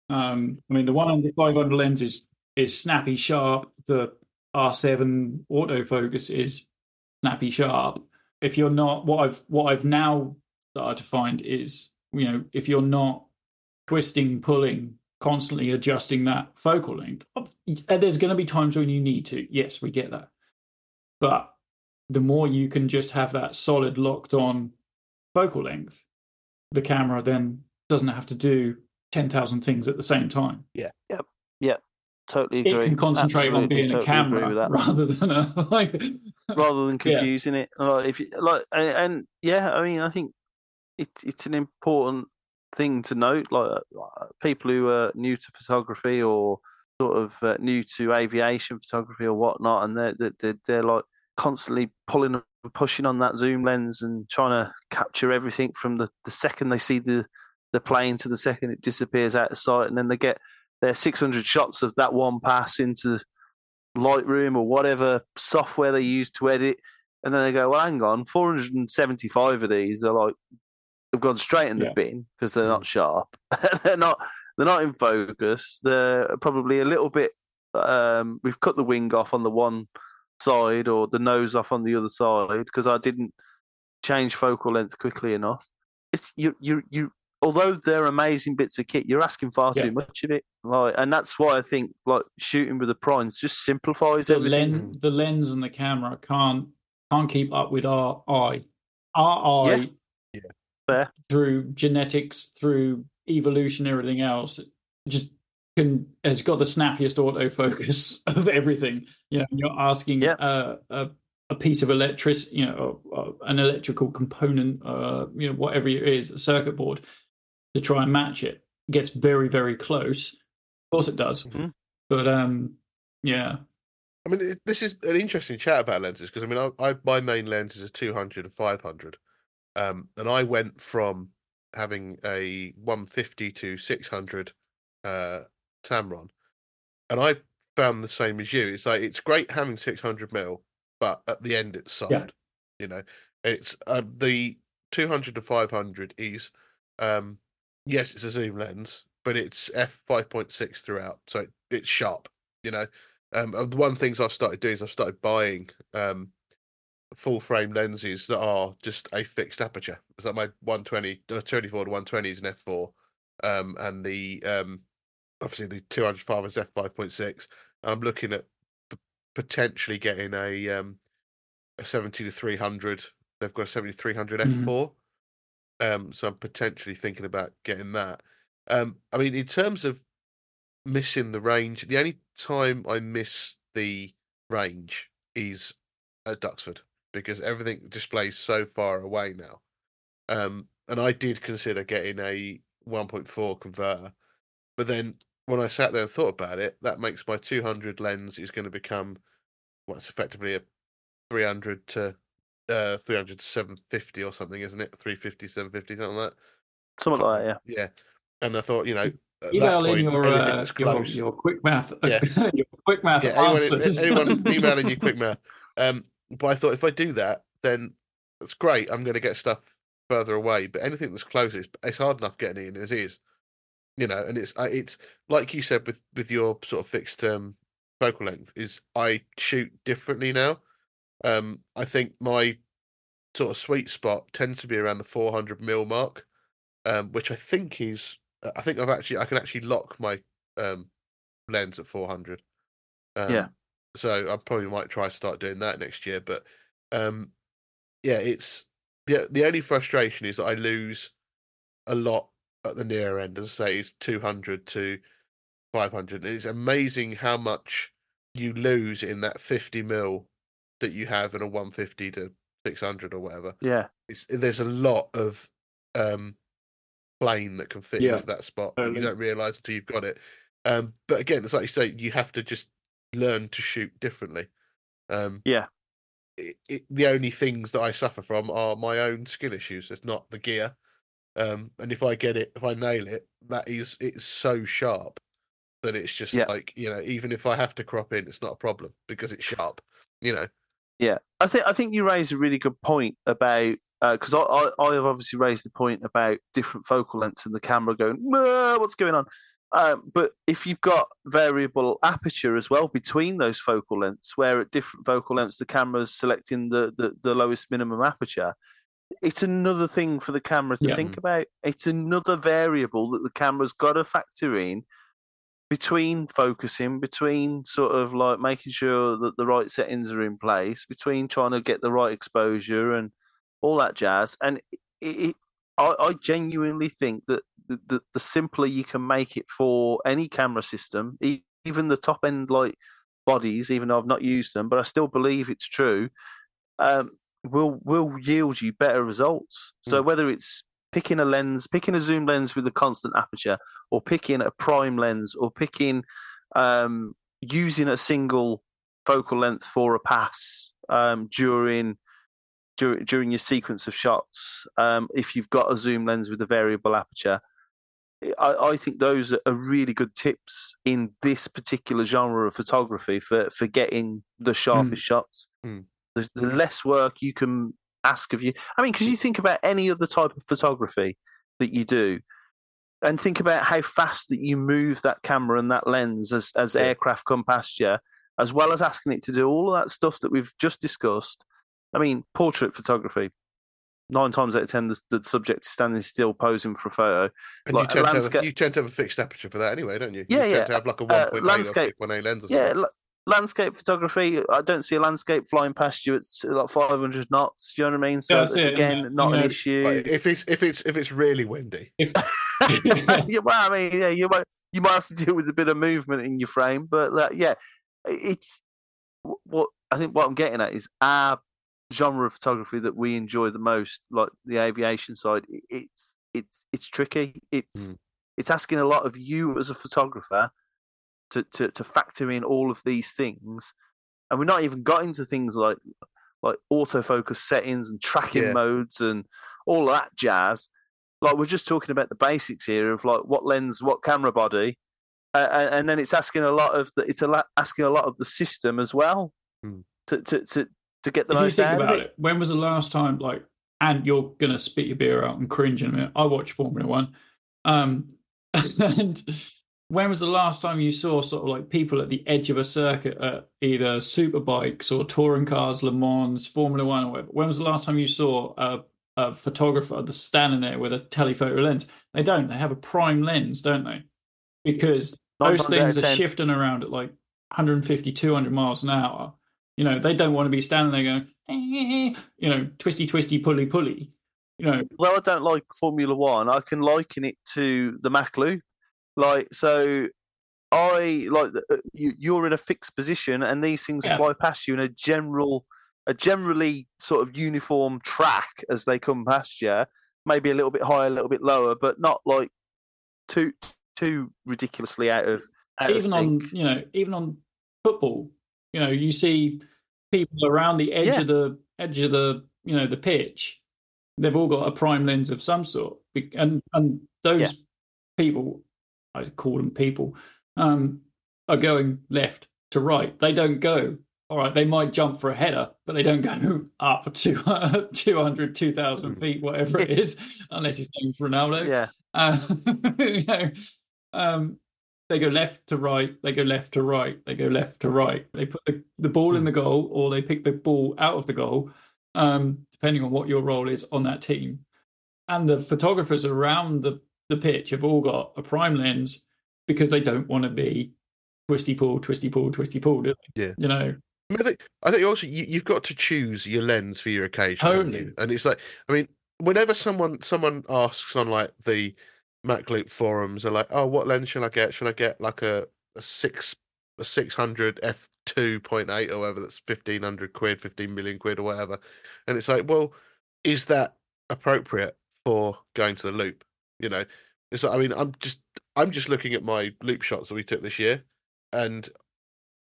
Um i mean the 100 500 lens is is snappy sharp. The r7 autofocus is snappy sharp. If you're not what I've what I've now started to find is you know if you're not twisting, pulling, constantly adjusting that focal length, and uh, there's going to be times when you need to. Yes, we get that, but the more you can just have that solid locked on focal length, the camera then doesn't have to do ten thousand things at the same time. Yeah. Yep. Yeah. yeah. Totally agree. It can concentrate on being totally a camera with that. rather than a like. rather than Yeah. confusing it. Like if you, like and, and yeah, I mean, I think it, it's an important thing to note. Like uh, people who are new to photography or sort of uh, new to aviation photography or whatnot, and they're, they're, they're like constantly pulling and pushing on that zoom lens and trying to capture everything from the, the second they see the the plane to the second it disappears out of sight, and then they get their 600 shots of that one pass into Lightroom or whatever software they use to edit, and then they go, "Well, hang on, 475 of these are like have gone straight in the Yeah. bin because they're not sharp. they're not they're not in focus. They're probably a little bit. Um, we've cut the wing off on the one side or the nose off on the other side because I didn't change focal length quickly enough. It's you you you although they're amazing bits of kit, you're asking far Yeah. too much of it. Like, and that's why I think like shooting with the primes just simplifies the everything. lens, the lens and the camera can't can't keep up with our eye. Our eye, Yeah. Fair. through genetics, through evolution, everything else, just can has got the snappiest autofocus of everything. You know, you're asking Yeah. uh, a a piece of electric, you know, uh, an electrical component, uh, you know, whatever it is, a circuit board, to try and match it. It gets very, very close. Of course, it does. Mhm. But um, yeah, I mean, it- this is an interesting chat about lenses because I mean, I, I my main lens is a 200 and 500, um, and I went from having a 150 to 600 uh, Tamron, and I found the same as you. It's like it's great having 600 mil, but at the end it's soft. Yeah. You know, it's uh, the 200 to 500 is um, yes, it's a zoom lens, but it's f 5.6 throughout, so it, it's sharp. You know, um, the one things I've started doing is I've started buying um, full frame lenses that are just a fixed aperture. Like my 120, uh, 24 to 120 is an f4, um, and the um, obviously the 205 is f5.6. I'm looking at the, potentially getting a um, a 70 to 300. They've got a 70 to 300 Mhm. f4. Um, so I'm potentially thinking about getting that. Um, I mean, in terms of missing the range, the only time I miss the range is at Duxford because everything displays so far away now. Um, and I did consider getting a 1.4 converter, but then when I sat there and thought about it, that makes my 200 lens is going to become what's effectively a 300 to uh 300 to 750 or something, isn't it? 350, 750, something like that. Something like that, yeah. Yeah. And I thought, you know, at that email in your, uh, that's your your quick math Yeah. your quick math yeah, anyone, answers. anyone emailing you quick mail. Um, but I thought if I do that, then it's great. I'm going to get stuff further away. But anything that's close, it's, it's hard enough getting in as is. You know, and it's it's like you said with with your sort of fixed um focal length is I shoot differently now. Um, I think my sort of sweet spot tends to be around the 400 mil mark, um, which I think is uh, I think I've actually I can actually lock my um lens at 400. Um, Yeah. So I probably might try to start doing that next year. But um, yeah, it's the the only frustration is that I lose a lot at the near end. As I say, it's 200 to 500. It's amazing how much you lose in that 50 mil that you have in a 150 to 600 or whatever. Yeah. It's, there's a lot of um, plane that can fit Yeah, into that spot, but you don't realize until you've got it. Um, but again, it's like you say, you have to just learn to shoot differently. Um, Yeah. It, it, the only things that I suffer from are my own skill issues. It's not the gear. Um, and if I get it, if I nail it, that is it's so sharp that it's just Yeah. like you know, even if I have to crop in, it's not a problem because it's sharp. You know, Yeah, I think I think you raise a really good point about because I, I I have obviously raised the point about different focal lengths and the camera going what's going on. Um, but if you've got variable aperture as well between those focal lengths, where at different focal lengths the camera's selecting the, the, the lowest minimum aperture, it's another thing for the camera to Yeah. think about. It's another variable that the camera's got to factor in between focusing, between sort of like making sure that the right settings are in place, between trying to get the right exposure and all that jazz. And it, it, I, I genuinely think that the, the, simpler you can make it for any camera system, even the top end like bodies, even though I've not used them, but I still believe it's true, um, will will yield you better results. So whether it's picking a lens, picking a zoom lens with a constant aperture, or picking a prime lens, or picking um, using a single focal length for a pass um, during during during your sequence of shots. Um, if you've got a zoom lens with a variable aperture, I, I think those are really good tips in this particular genre of photography for for getting the sharpest shots. Mm. There's the less work you can ask of you. I mean, because you think about any other type of photography that you do, and think about how fast that you move that camera and that lens as as Yeah. aircraft come past you, as well as asking it to do all of that stuff that we've just discussed. I mean, portrait photography. Nine times out of ten, the, the subject is standing still posing for a photo. And Like, you, tend to landscape- have a, you tend to have a fixed aperture for that anyway, don't you? Yeah, you yeah. Tend to have like a Uh, 1.8 landscape- or 2.8 lens or Yeah, something. la- landscape photography. I don't see a landscape flying past you at s- like 500 knots. Do you know what I mean? So That's again, isn't it? not You an know, issue. Like, if it's if it's if it's really windy, If yeah, well, I mean, yeah, you might you might have to deal with a bit of movement in your frame, but uh, yeah, it's what I think. What I'm getting at is our genre of photography that we enjoy the most, like the aviation side. It's it's it's tricky. It's Mm. it's asking a lot of you as a photographer to, to to factor in all of these things, and we're not even got into things like like autofocus settings and tracking Yeah. modes and all that jazz like we're just talking about the basics here of like what lens, what camera body, uh, and, then it's asking a lot of the it's a lot, asking a lot of the system as well Hmm. to, to to to get the if you think out about of it. it. when was the last time, like, and you're gonna spit your beer out and cringe in a minute? I watch Formula One, um, and when was the last time you saw sort of like people at the edge of a circuit at either superbikes or touring cars, Le Mans, Formula One, or whatever? When was the last time you saw a, a photographer that's standing there with a telephoto lens? They don't. They have a prime lens, don't they? Because Nine those times out of things are shifting around at like 150, 200 miles an hour. You know, they don't want to be standing there going, "Eh," you know, twisty, twisty, pulley, pulley. You know, Although I don't like Formula One, I can liken it to the Mach Like so, I like uh, you, you're in a fixed position, and these things Yeah. fly past you in a general, a generally sort of uniform track as they come past you. Maybe a little bit higher, a little bit lower, but not like too too ridiculously out of out even of on you know even on football you know you see people around the edge Yeah. of the edge of the you know the pitch they've all got a prime lens of some sort and and those Yeah. people i call them people um are going left to right they don't go all right they might jump for a header but they don't go up to 200 2000 Mm. feet whatever it is unless it's named ronaldo yeah, uh, you know, um, they go left to right, they go left to right, they go left to right. They put the, the ball in the goal or they pick the ball out of the goal, um, depending on what your role is on that team. And the photographers around the, the pitch have all got a prime lens because they don't want to be twisty pull, twisty pull, twisty pull, do they? Yeah. You know, I, mean, I think I think also you, you've got to choose your lens for your occasion, Totally. you? And it's like, I mean, whenever someone someone asks on like the Mach Loop forums, they're like, "Oh, what lens should I get? Should I get like a, a six a six hundred f two point eight or whatever? That's fifteen hundred quid, fifteen million quid or whatever." And it's like, well, is that appropriate for going to the loop? You know, it's like, I mean, I'm just I'm just looking at my loop shots that we took this year, and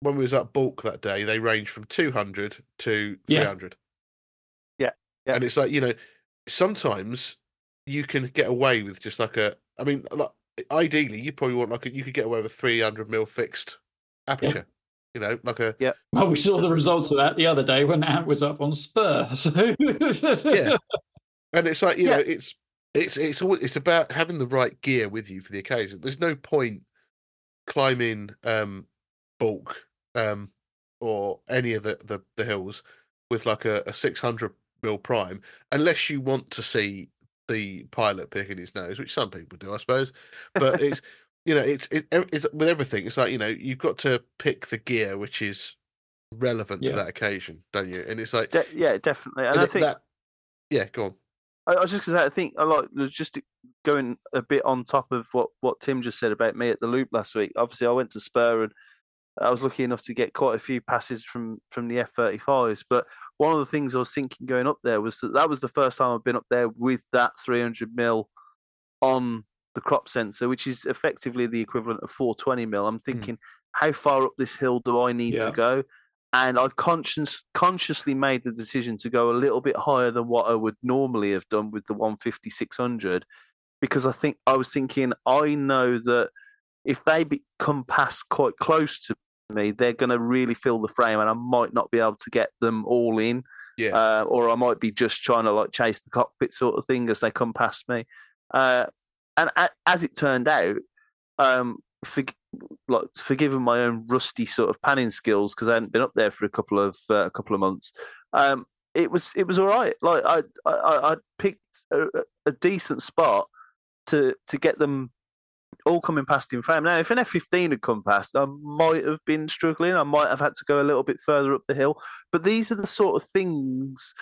when we was at Bwlch that day, they range from 200 to Yeah. 300. Yeah, yeah. And it's like, you know, sometimes you can get away with just like a, I mean, like, ideally, you probably want like a, you could get away with a 300 mil fixed aperture, you know, like a, yeah. well, we saw the results of that the other day when Ant was up on Spur. So Yeah. and it's like, you Yeah. know, it's, it's, it's all, it's about having the right gear with you for the occasion. There's no point climbing, um, Bwlch, um, or any of the, the, the hills with like a, a 600 mil prime, unless you want to see the pilot picking his nose, which some people do, I suppose. But it's, you know, it's, it, it's with everything. It's like, you know, you've got to pick the gear which is relevant Yeah. to that occasion, don't you? And it's like, De- yeah, definitely. And and I it- think that, yeah, go on. I, I was just say, I think I like was just going a bit on top of what what Tim just said about me at the loop last week. Obviously, I went to Spur and I was lucky enough to get quite a few passes from from the F35s. But one of the things I was thinking going up there was that that was the first time I've been up there with that 300 mil on the crop sensor, which is effectively the equivalent of 420 mil. I'm hmm. thinking, how far up this hill do I need Yeah. to go? And I conscious, consciously made the decision to go a little bit higher than what I would normally have done with the 150 600 because I think I was thinking I know that if they be, come past quite close to me, they're going to really fill the frame, and I might not be able to get them all in, Yeah. uh, or I might be just trying to like chase the cockpit sort of thing as they come past me. Uh, and a, as it turned out, um, for, like forgiven my own rusty sort of panning skills because I hadn't been up there for a couple of uh, a couple of months. Um, it was it was all right. Like I I, I picked a, a decent spot to to get them all coming past in frame. Now, if an F15 had come past, I might have been struggling. I might have had to go a little bit further up the hill. But these are the sort of things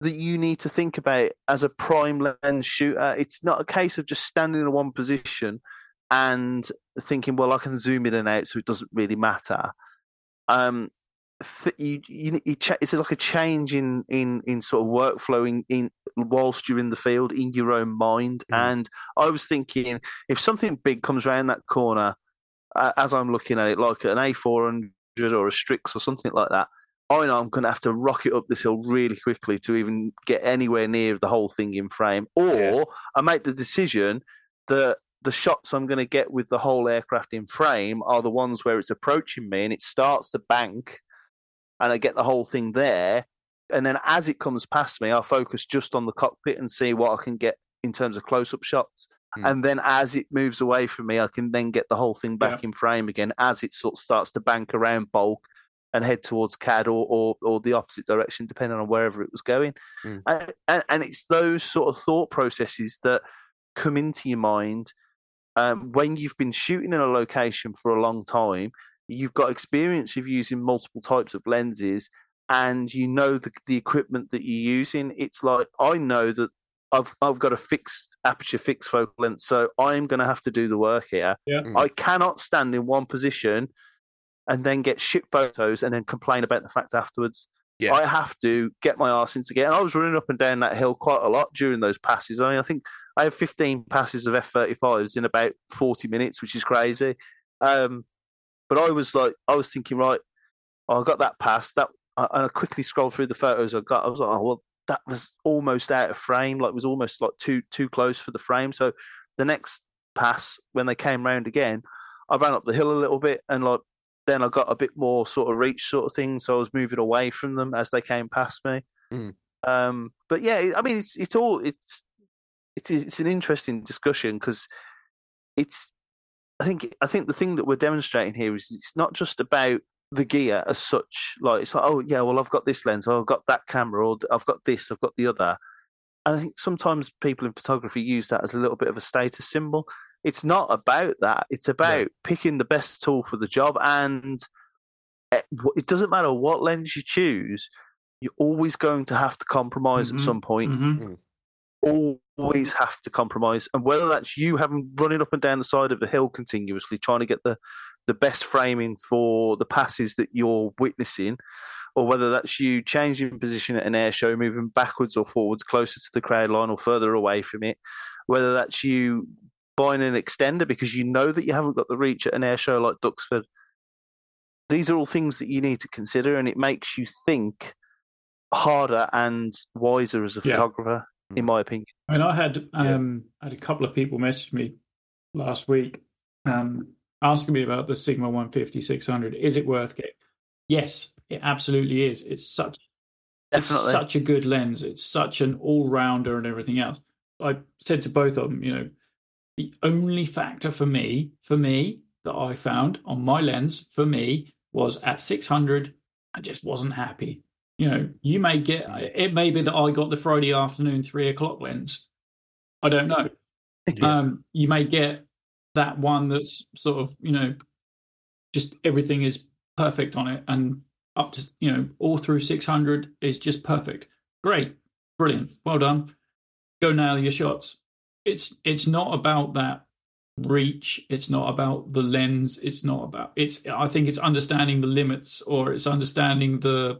that you need to think about as a prime lens shooter. It's not a case of just standing in one position and thinking, well, I can zoom in and out, so it doesn't really matter. Um, you, you, you it's like a change in in in sort of workflow in, in whilst you're in the field in your own mind. Mm. And I was thinking, if something big comes around that corner, uh, as I'm looking at it, like an A400 or a Strix or something like that, I know I'm going to have to rocket up this hill really quickly to even get anywhere near the whole thing in frame. Or yeah. I make the decision that the shots I'm going to get with the whole aircraft in frame are the ones where it's approaching me and it starts to bank and I get the whole thing there. And then as it comes past me, I'll focus just on the cockpit and see what I can get in terms of close up shots. Mm. And then as it moves away from me, I can then get the whole thing back yeah. in frame again as it sort of starts to bank around Bwlch and head towards CAD or, or, or the opposite direction, depending on wherever it was going. Mm. And, and, and, it's those sort of thought processes that come into your mind um, when you've been shooting in a location for a long time you've got experience of using multiple types of lenses and you know the, the equipment that you're using it's like i know that I've I've got a fixed aperture, fixed focal length, so I'm going to have to do the work here. Yeah. Mm. I cannot stand in one position and then get shit photos and then complain about the fact afterwards. Yeah. I have to get my arse into gear. And I was running up and down that hill quite a lot during those passes. I mean, I think I have 15 passes of F35s in about 40 minutes, which is crazy. Um, but I was like, I was thinking, right, oh, I got that pass. That and I quickly scrolled through the photos I got. I was like, oh well, that was almost out of frame. Like, it was almost like too too close for the frame. So the next pass, when they came round again, I ran up the hill a little bit, and like then I got a bit more sort of reach sort of thing. So I was moving away from them as they came past me. Mm. Um, but yeah, I mean, it's it's all it's it's it's an interesting discussion because it's I think I think the thing that we're demonstrating here is it's not just about the gear as such. Like it's like, oh yeah, well I've got this lens, or I've got that camera, or I've got this, I've got the other. And I think sometimes people in photography use that as a little bit of a status symbol. It's not about that. It's about yeah. picking the best tool for the job, and eh, it doesn't matter what lens you choose. You're always going to have to compromise mm-hmm. at some point. Mm-hmm. Mm always have to compromise. And whether that's you having running up and down the side of the hill continuously, trying to get the, the best framing for the passes that you're witnessing, or whether that's you changing position at an air show, moving backwards or forwards closer to the crowd line or further away from it, whether that's you buying an extender because you know that you haven't got the reach at an air show like Duxford. These are all things that you need to consider, and it makes you think harder and wiser as a yeah. photographer in my opinion. I mean, I had um, yeah. had a couple of people message me last week um, asking me about the Sigma 150 600. Is it worth it? Yes, it absolutely is. It's such Definitely. it's such a good lens. It's such an all rounder and everything else. I said to both of them, you know, the only factor for me, for me, that I found on my lens for me was at 600, I just wasn't happy you know, you may get it may be that I got the Friday afternoon three o'clock lens. I don't know. Yeah. Um, you may get that one that's sort of, you know, just everything is perfect on it and up to, you know, all through 600 is just perfect. Great. Brilliant. Well done. Go nail your shots. It's it's not about that reach it's not about the lens it's not about it's i think it's understanding the limits or it's understanding the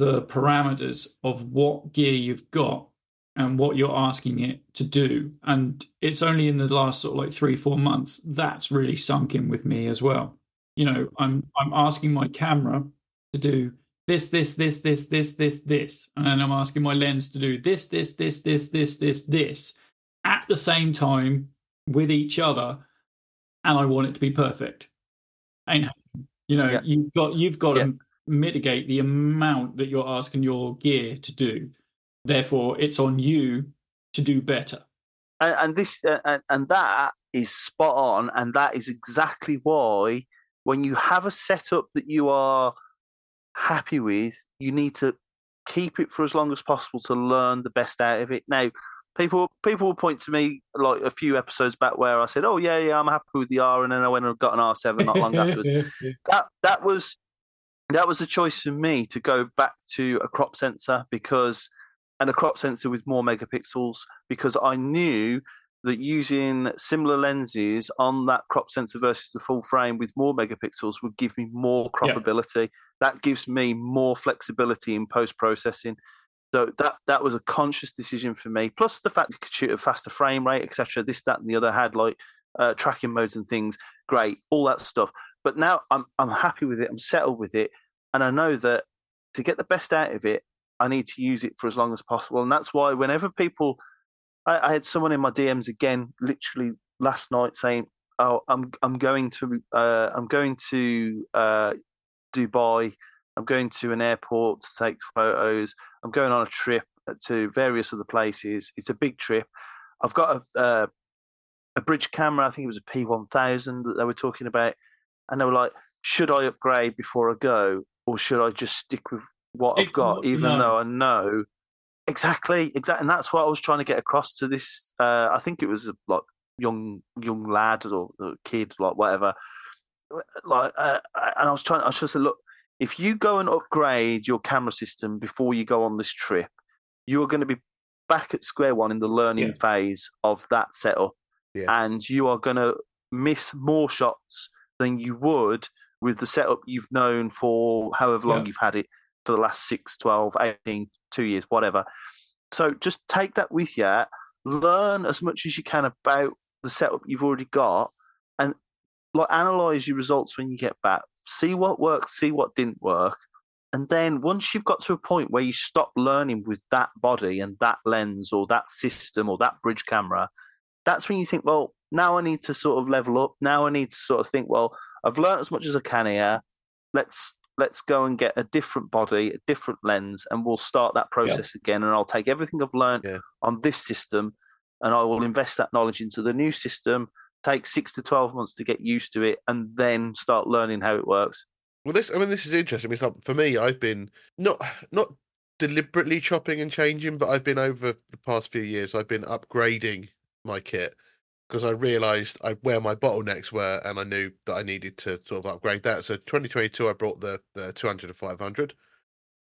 the parameters of what gear you've got and what you're asking it to do. And it's only in the last sort of like three, four months that's really sunk in with me as well. You know, I'm I'm asking my camera to do this, this, this, this, this, this, this, and then I'm asking my lens to do this, this, this, this, this, this, this, at the same time with each other, and I want it to be perfect. Ain't you know, you've got you've got to mitigate the amount that you're asking your gear to do. Therefore, it's on you to do better. And, and this uh, and that is spot on, and that is exactly why when you have a setup that you are happy with, you need to keep it for as long as possible to learn the best out of it. Now, people people will point to me like a few episodes back where I said, "Oh yeah, yeah, I'm happy with the R," and then I went and got an R7 not long afterwards. That that was that was a choice for me to go back to a crop sensor because and a crop sensor with more megapixels because I knew that using similar lenses on that crop sensor versus the full frame with more megapixels would give me more croppability. Yeah. That gives me more flexibility in post processing. So that that was a conscious decision for me. Plus the fact you could shoot a faster frame rate, etc. This, that, and the other had like uh, tracking modes and things. Great, all that stuff. But now I'm I'm happy with it. I'm settled with it, and I know that to get the best out of it, I need to use it for as long as possible. And that's why whenever people I, I had someone in my DMs again, literally last night, saying, "Oh, I'm I'm going to uh, I'm going to uh, Dubai. I'm going to an airport to take photos. I'm going on a trip to various other places. It's a big trip. I've got a uh, a bridge camera. I think it was a P1000 that they were talking about, and they were like, "Should I upgrade before I go, or should I just stick with what I've got, even no. though I know Exactly, exactly, and that's what I was trying to get across to this. Uh, I think it was a like young young lad or, or kid, like whatever. Like, uh, and I was trying. I was just say, look, if you go and upgrade your camera system before you go on this trip, you are going to be back at square one in the learning yeah. phase of that setup, yeah. and you are going to miss more shots than you would with the setup you've known for however long yeah. you've had it for the last 6, 12, 18, two years, whatever. So just take that with you, learn as much as you can about the setup you've already got, and like analyze your results when you get back. See what worked, see what didn't work. And then once you've got to a point where you stop learning with that body and that lens or that system or that bridge camera, that's when you think, well, now I need to sort of level up. Now I need to sort of think, well, I've learned as much as I can here. Let's let's go and get a different body, a different lens, and we'll start that process yeah. again. And I'll take everything I've learned yeah. on this system and I will invest that knowledge into the new system, take six to 12 months to get used to it, and then start learning how it works. Well, this, I mean, this is interesting. It's like, for me, I've been not, not deliberately chopping and changing, but I've been over the past few years, I've been upgrading my kit because I realised I, where my bottlenecks were, and I knew that I needed to sort of upgrade that. So 2022, I brought the the 200 to 500,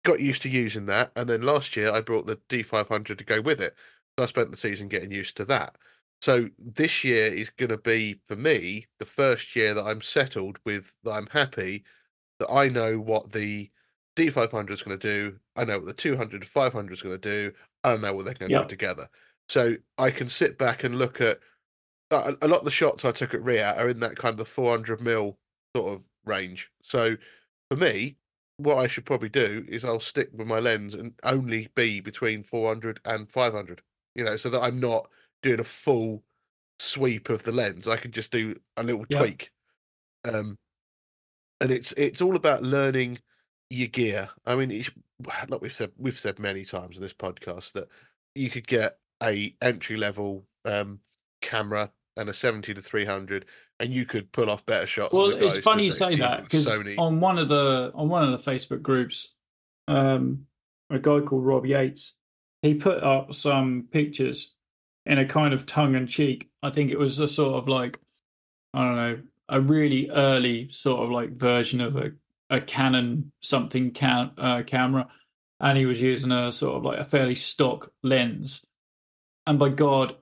got used to using that, and then last year I brought the D500 to go with it. So I spent the season getting used to that. So this year is going to be for me the first year that I'm settled with that I'm happy that I know what the D500 is going to do. I know what the 200 to 500 is going to do. I don't know what they're going to yep. do together. So I can sit back and look at a, a lot of the shots I took at Riat are in that kind of the 400 mil sort of range. So for me, what I should probably do is I'll stick with my lens and only be between 400 and 500. You know, so that I'm not doing a full sweep of the lens. I can just do a little yep. tweak. Um, and it's it's all about learning your gear. I mean, it's, like we've said we've said many times in this podcast that you could get a entry level um, camera and a 70 to 300 and you could pull off better shots well it's funny you say that because on one of the on one of the facebook groups um a guy called rob yates he put up some pictures in a kind of tongue-in-cheek i think it was a sort of like i don't know a really early sort of like version of a, a canon something can, uh, camera and he was using a sort of like a fairly stock lens. And by god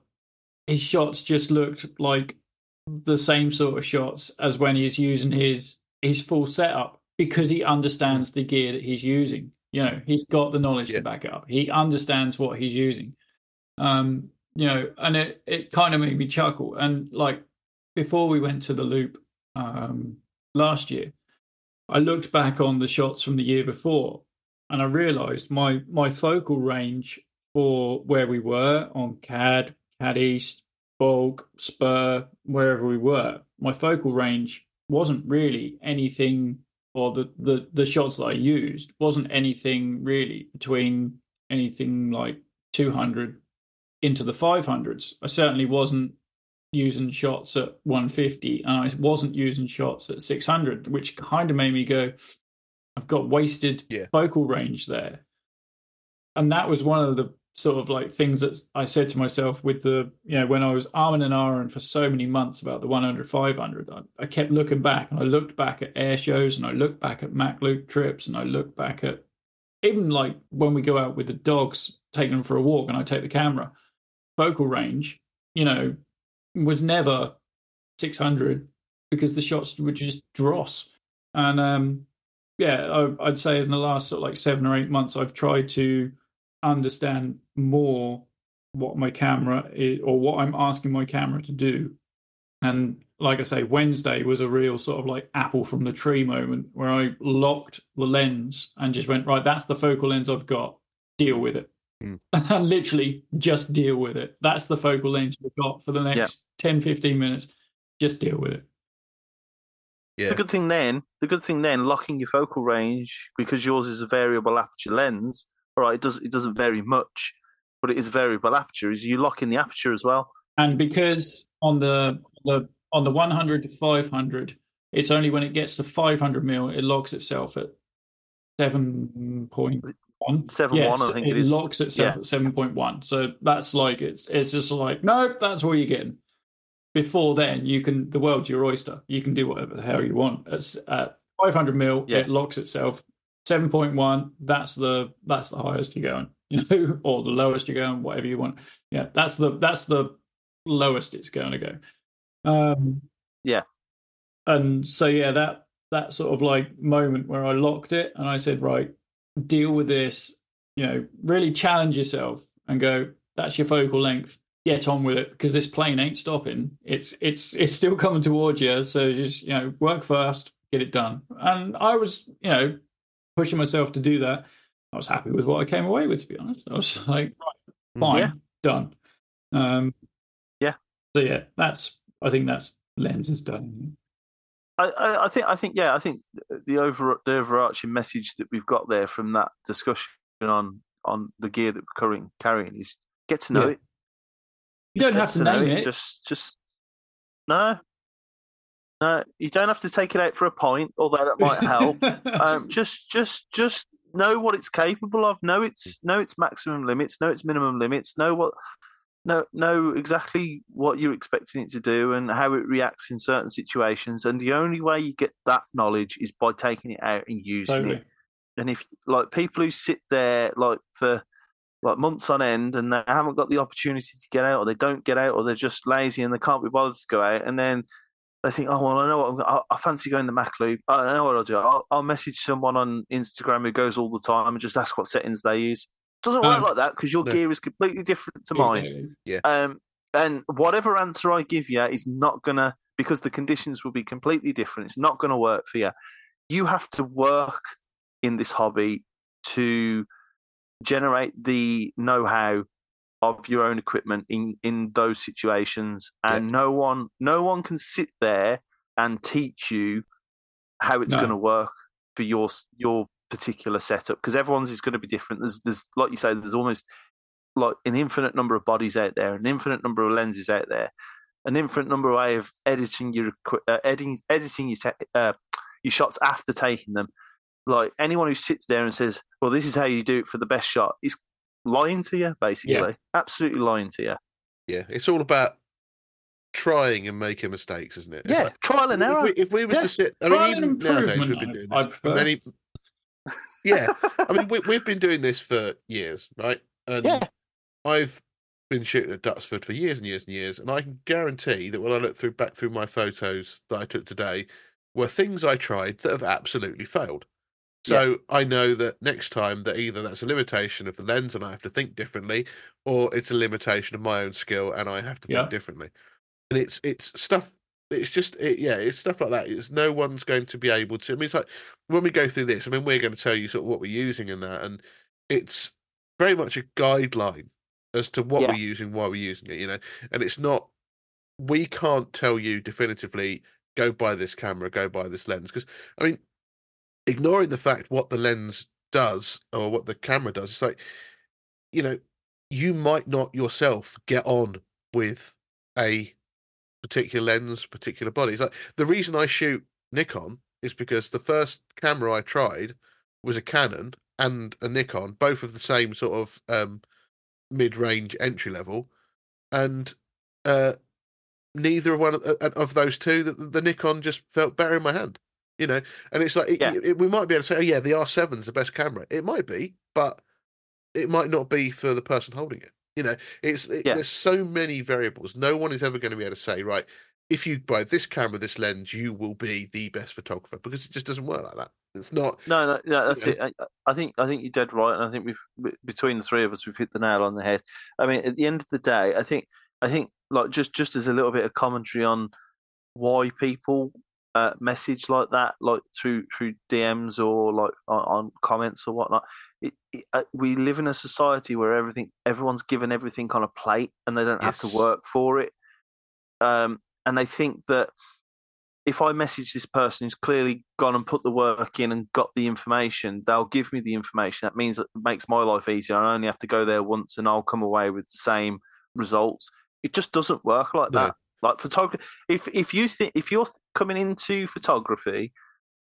his shots just looked like the same sort of shots as when he's using his his full setup because he understands the gear that he's using. You know, he's got the knowledge yeah. to back it up. He understands what he's using. Um, you know, and it it kind of made me chuckle. And like before we went to the loop um, last year, I looked back on the shots from the year before, and I realised my my focal range for where we were on CAD, CAD East, Bwlch, Spur, wherever we were, my focal range wasn't really anything, or the, the, the shots that I used wasn't anything really between anything like 200 into the 500s. I certainly wasn't using shots at 150 and I wasn't using shots at 600, which kind of made me go, I've got wasted yeah. focal range there. and that was one of the sort of like things that I said to myself with the you know when I was arming and ahhing for so many months about the 100 500 I, I kept looking back and I looked back at air shows and I looked back at Mach Loop trips and I looked back at even like when we go out with the dogs taking them for a walk and I take the camera focal range you know was never 600 because the shots would just dross. And um yeah I, I'd say in the last sort of like seven or eight months I've tried to understand more what my camera is or what I'm asking my camera to do. And like I say, Wednesday was a real sort of like apple from the tree moment where I locked the lens and just went, right, that's the focal lens I've got. Deal with it. Mm. and literally just deal with it. That's the focal length you've got for the next Yeah. 10, 15 minutes. Just deal with it. Yeah. The good thing then, the good thing then, locking your focal range because yours is a variable aperture lens. All right, it does it doesn't vary much, but it is a variable aperture. Is you lock in the aperture as well. And because on the the on the 100 to 500, it's only when it gets to 500 mil it locks itself at 7.1. 7.1, Yes, I think it it is. locks itself at 7.1. So that's like it's it's just like nope, that's all you're getting. Before then, you can the world's your oyster. You can do whatever the hell you want. At, at 500 mil, Yeah. it locks itself. 7.1, that's the that's the highest you're going, you know, or the lowest you're going, whatever you want. Yeah, that's the that's the lowest it's going to go. Um, Yeah. And so yeah, that that sort of like moment where I locked it and I said, right, deal with this. You know, really challenge yourself and go. That's your focal length. Get on with it because this plane ain't stopping. It's it's it's still coming towards you. So just you know, work fast, get it done. And I was you know pushing myself to do that. I was happy with what I came away with. To be honest, I was like, right, fine, Yeah. done. Um, Yeah. So yeah, that's I think that's lens is done. I, I, I think I think yeah, I think the over the overarching message that we've got there from that discussion on on the gear that we're carrying, carrying is get to know Yeah. it. You Just don't have to know name it. Just just no. No, you don't have to take it out for a point, although that might help. um, just just just know what it's capable of know its know its maximum limits know its minimum limits know what know know exactly what you're expecting it to do and how it reacts in certain situations and the only way you get that knowledge is by taking it out and using totally. it and if like people who sit there like for like months on end and they haven't got the opportunity to get out or they don't get out or they're just lazy and they can't be bothered to go out and then they think, oh well, I know what I'm, go- I, I fancy going to Mach Loop. I know what I'll do. I'll, I'll message someone on Instagram who goes all the time and just ask what settings they use. Doesn't work Um, like that because your no. gear is completely different to mine. Exactly. Um, and whatever answer I give you is not gonna because the conditions will be completely different. It's not gonna work for you. You have to work in this hobby to generate the know-how of your own equipment in in those situations, and no one no one can sit there and teach you how it's No. going to work for your your particular setup because everyone's is going to be different. There's there's like you say, there's almost like an infinite number of bodies out there, an infinite number of lenses out there, an infinite number of way of editing your uh, editing editing your uh, your shots after taking them. Like anyone who sits there and says, "Well, this is how you do it for the best shot," is lying to you. Basically, absolutely lying to you. Yeah, it's all about trying and making mistakes, isn't it? It's Yeah, like, trial and if error. we, if we was Yeah. to sit, I Trial mean, even nowadays we've been doing this. many, yeah, I mean, we, we've been doing this for years, right? And Yeah. I've been shooting at Duxford for years and years and years, and I can guarantee that when I look through back through my photos that I took today, were things I tried that have absolutely failed. So I know that next time that either that's a limitation of the lens and I have to think differently, or it's a limitation of my own skill and I have to think differently. And it's it's stuff. It's just it, yeah, it's stuff like that. It's no one's going to be able to. I mean, it's like when we go through this. I mean, we're going to tell you sort of what we're using in that, and it's very much a guideline as to what Yeah. we're using, why we're using it. You know, and it's not. We can't tell you definitively. Go buy this camera. Go buy this lens. Because I mean, ignoring the fact what the lens does or what the camera does, it's like, you know, you might not yourself get on with a particular lens, particular body. It's like the reason I shoot Nikon is because the first camera I tried was a Canon and a Nikon, both of the same sort of um, mid-range entry level, and uh, neither one of, uh, of those two the Nikon just felt better in my hand. You know, and it's like it, Yeah. it- we might be able to say, oh yeah, the R7's the best camera. It might be, but it might not be for the person holding it. You know, it's it, Yeah. there's so many variables. No one is ever going to be able to say, right, if you buy this camera, this lens, you will be the best photographer because it just doesn't work like that. It's not. No, no, no that's know. it. I, I think I think you're dead right, and I think we've between the three of us, we've hit the nail on the head. I mean, at the end of the day, I think I think like just just as a little bit of commentary on why people uh, message like that, like through through DMs or like on, on comments or whatnot. It, it, uh, we live in a society where everything everyone's given everything on a plate, and they don't have to work for it. Um, and they think that if I message this person who's clearly gone and put the work in and got the information, they'll give me the information. That means it makes my life easier. I only have to go there once and I'll come away with the same results. It just doesn't work like No. that. Like photography, if if you think if you're coming into photography,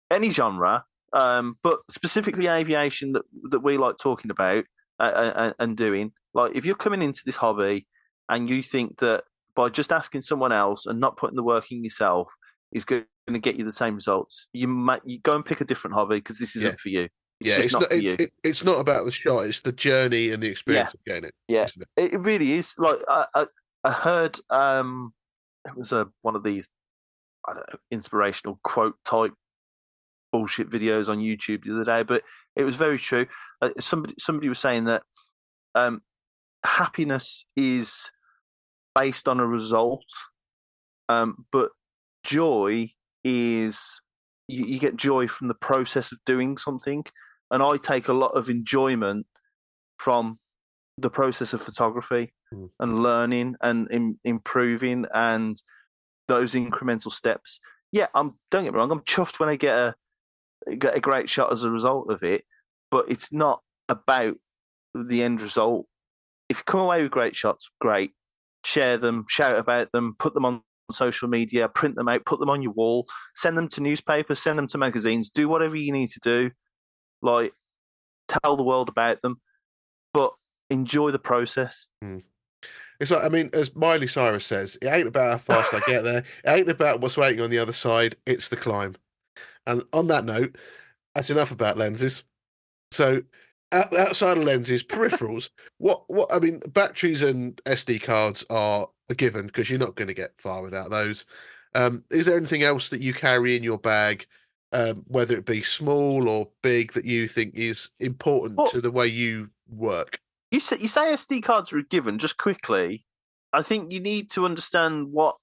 any genre, um, but specifically aviation that that we like talking about uh, uh, and doing, like if you're coming into this hobby and you think that by just asking someone else and not putting the work in yourself is going to get you the same results. You might you go and pick a different hobby because this isn't Yeah. for you. It's yeah, it's not, not. for you. it, it's not about the shot. It's the journey and the experience of getting it. Yeah. it? It, it really is. Like I, I, I heard um, it was a one of these I don't know inspirational quote type bullshit videos on YouTube the other day, but it was very true. Uh, somebody somebody was saying that um, happiness is based on a result, um, but joy is you, you get joy from the process of doing something, and I take a lot of enjoyment from the process of photography. Mm. and learning and im improving and those incremental steps. Yeah, I'm don't get me wrong, I'm chuffed when I get a get a great shot as a result of it, but it's not about the end result. If you come away with great shots, great. Share them, shout about them, put them on social media, print them out, put them on your wall, send them to newspapers, send them to magazines, do whatever you need to do. Like tell the world about them, but enjoy the process. Mm. It's like I mean, as Miley Cyrus says, it ain't about how fast I get there. It ain't about what's waiting on the other side. It's the climb. And on that note, that's enough about lenses. So, outside of lenses, peripherals. what? What? I mean, batteries and SD cards are a given because you're not going to get far without those. Um, is there anything else that you carry in your bag, um, whether it be small or big, that you think is important Well- to the way you work? You say you say SD cards are a given. Just quickly, I think you need to understand what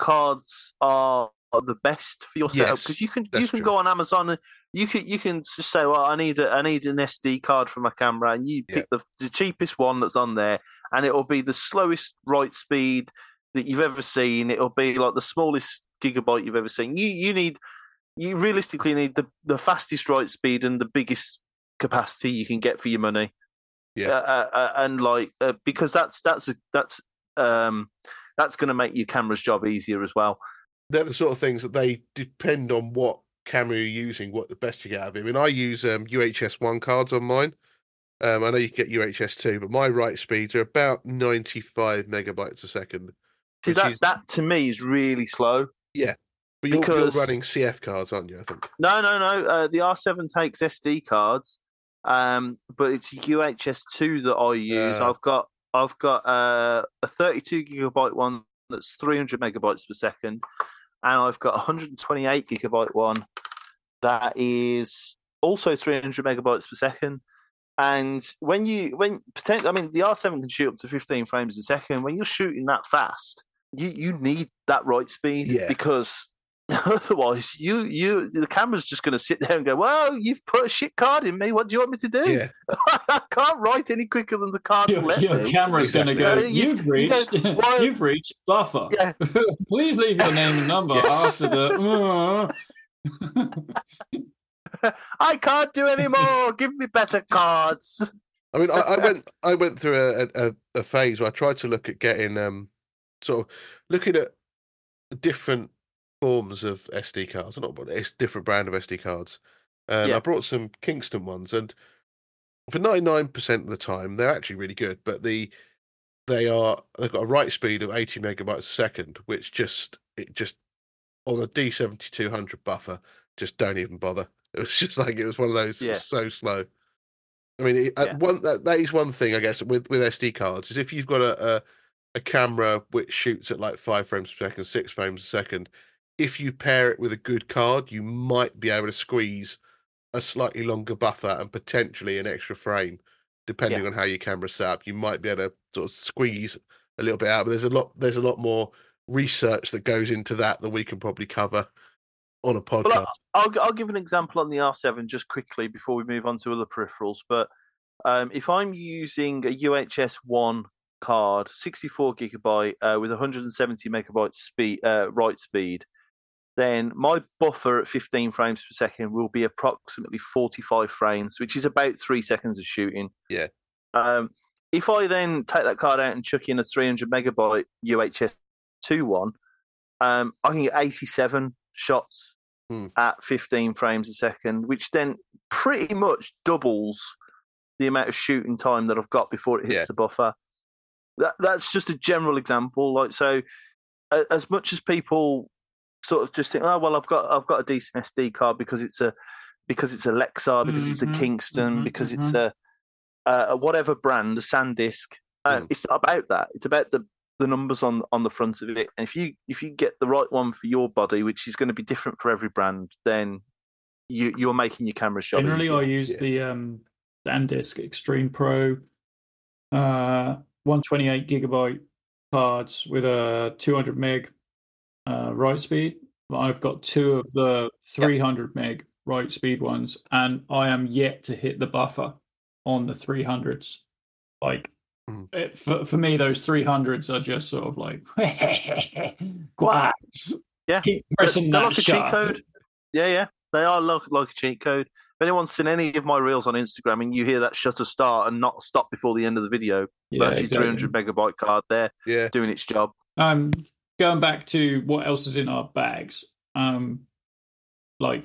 cards are, are the best for your setup Yes, because you can you can true. go on Amazon and you can you can just say, well, I need a, I need an SD card for my camera, and you Yeah. pick the, the cheapest one that's on there, and it will be the slowest write speed that you've ever seen. It'll be like the smallest gigabyte you've ever seen. You you need you realistically need the the fastest write speed and the biggest capacity you can get for your money. Yeah. Uh, uh, uh, and like uh, because that's that's a, that's um that's going to make your camera's job easier as well. they're the sort of things that they depend on what camera you're using, what the best you get out of it. I mean, I use um, UHS one cards on mine. Um, I know you can get UHS two, but my write speeds are about 95 megabytes a second. See that is- that to me is really slow. Yeah. But you're, you're running CF cards, aren't you? I think. No, no, no. Uh, the R7 takes SD cards, um, but it's UHS two that I use. Ah. I've got I've got uh, a 32 gigabyte one that's 300 megabytes per second, and I've got a 128 gigabyte one that is also 300 megabytes per second. And when you when potentially, I mean, the R7 can shoot up to 15 frames a second. When you're shooting that fast, you you need that right speed Yeah. because otherwise, you you the camera's just going to sit there and go, "Well, you've put a shit card in me. What do you want me to do? Yeah, I can't write any quicker than the card will Your, let your me." camera's going to go. Uh, you- You've you go, reached. why- You've reached buffer. Yeah. Please leave your name and number Yes. after the. I can't do any more. Give me better cards. I mean, I, I went I went through a, a a phase where I tried to look at getting um sort of looking at different forms of SD cards, not it's different brand of SD cards. And Yeah. I brought some Kingston ones, and for ninety nine percent of the time they're actually really good, but the they are they've got a write speed of eighty megabytes a second, which just it just on a D seventy two hundred buffer just don't even bother. It was just like it was one of those Yeah. so slow. I mean, it, Yeah. one that, that is one thing I guess with with SD cards is if you've got a, a a camera which shoots at like five frames per second, six frames a second, if you pair it with a good card, you might be able to squeeze a slightly longer buffer and potentially an extra frame, depending on how your camera's set up. You might be able to sort of squeeze a little bit out, but there's a lot there's a lot more research that goes into that that we can probably cover on a podcast. Well, I'll, I'll give an example on the R7 just quickly before we move on to other peripherals. But um, if I'm using a UHS one card, 64 gigabyte uh, with 170 megabytes speed uh, write speed, then my buffer at 15 frames per second will be approximately 45 frames, which is about three seconds of shooting. Yeah. Um, if I then take that card out and chuck in a 300 megabyte UHS two one, um, I can get 87 shots Hmm. at 15 frames a second, which then pretty much doubles the amount of shooting time that I've got before it hits Yeah. the buffer. That, that's just a general example. Like so, as much as people sort of just think, oh well, I've got I've got a decent SD card because it's a because it's a Lexar, because it's a Mhm, Kingston, mhm, because it's a, a a whatever brand, a SanDisk. Uh, Mm. It's about that. It's about the the numbers on on the front of it. And if you if you get the right one for your body, which is going to be different for every brand, then you you're making your camera shot. Generally. I use Yeah. the um, SanDisk Extreme Pro, uh, 128 gigabyte cards with a 200 meg uh, write speed. I've got two of the 300 meg write speed ones, and I am yet to hit the buffer on the 300s. Like, Mhm. it, for for me, those 300s are just sort of like, wow. Yeah. Keep They're- pressing they're that like a cheat code. Yeah, yeah, they are like like a cheat code. If anyone's seen any of my reels on Instagram and you hear that shutter start and not stop before the end of the video, Yeah, that's your exactly. 300 megabyte card there yeah, doing its job. Um, going back to what else is in our bags, um, like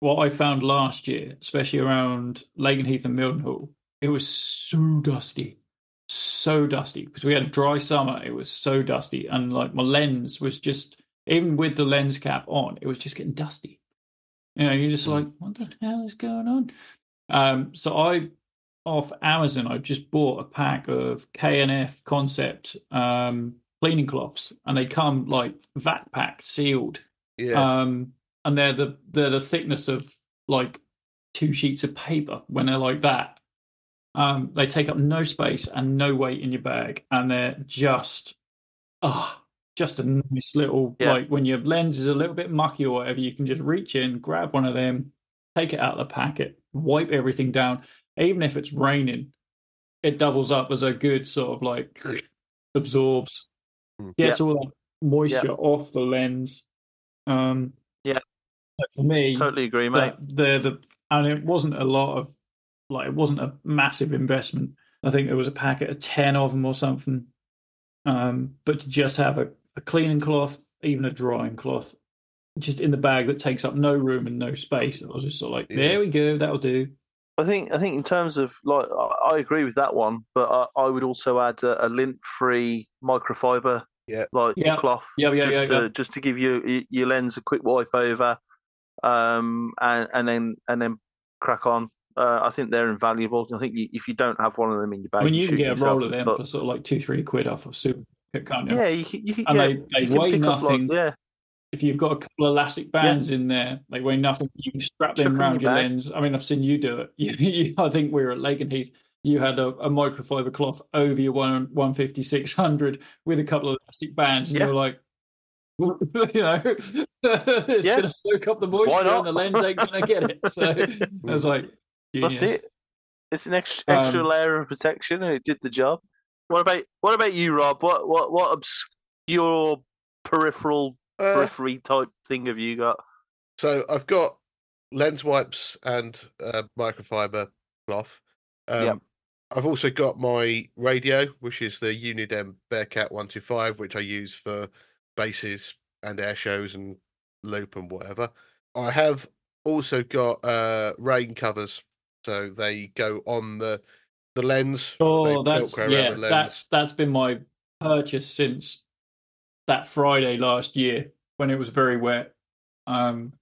what I found last year, especially around Lakenheath and Mildenhall, it was so dusty, so dusty because we had a dry summer. It was so dusty, and like my lens was just, even with the lens cap on, it was just getting dusty. You know, you're just Mm. like, what the hell is going on? Um, so I off Amazon, I just bought a pack of K&F Concept um, cleaning cloths, and they come like vac packed, sealed, yeah, um, and they're the they're the thickness of like two sheets of paper when they're like that. Um, they take up no space and no weight in your bag, and they're just ah, just a nice little Yeah. like when your lens is a little bit mucky or whatever, you can just reach in, grab one of them, take it out of the packet, wipe everything down. Even if it's raining, it doubles up as a good sort of like absorbs, Mm. gets all that moisture off the lens. Um, Yeah. so for me, Totally agree, mate. that the the and it wasn't a lot of like it wasn't a massive investment. I think there was a packet of ten of them or something. Um, but to just have a, a cleaning cloth, even a drying cloth, just in the bag that takes up no room and no space, I was just sort of like, Yeah. there we go, that'll do. I think I think in terms of like I, I agree with that one, but I, I would also add a, a lint-free microfiber Yeah. like Yeah. cloth Yeah, yeah, just yeah, to yeah. just to give you your lens a quick wipe over, um, and and then and then crack on. Uh, I think they're invaluable. I think you, if you don't have one of them in your bag, I mean, you you can shoot get a roll of them foot. for sort of like two, three quid off of super, can't you? Yeah, you can. You can And yeah, they- they weigh pick up, like- nothing. yeah, if you've got a couple of elastic bands in there, they weigh nothing. You can strap them around your your lens. I mean, I've seen you do it. You, you, I think we were at Lakenheath. You had a, a microfiber cloth over your one one fifty six hundred with a couple of elastic bands, and Yeah. you're like, you know, it's Yeah. going to soak up the moisture, and the lens ain't going to get it. So I was like, genius. that's it. It's an extra, extra Um, layer of protection, and it did the job. What about what about you, Rob? What what what obscure peripheral Uh, periphery type thing have you got? So I've got lens wipes and uh, microfiber cloth. Um, Yep. I've also got my radio, which is the Uniden Bearcat 125, which I use for bases and air shows and loop and whatever. I have also got uh, rain covers so they go on the the lens. Oh, that's yeah, the lens. that's that's been my purchase since that Friday last year when it was very wet. Um,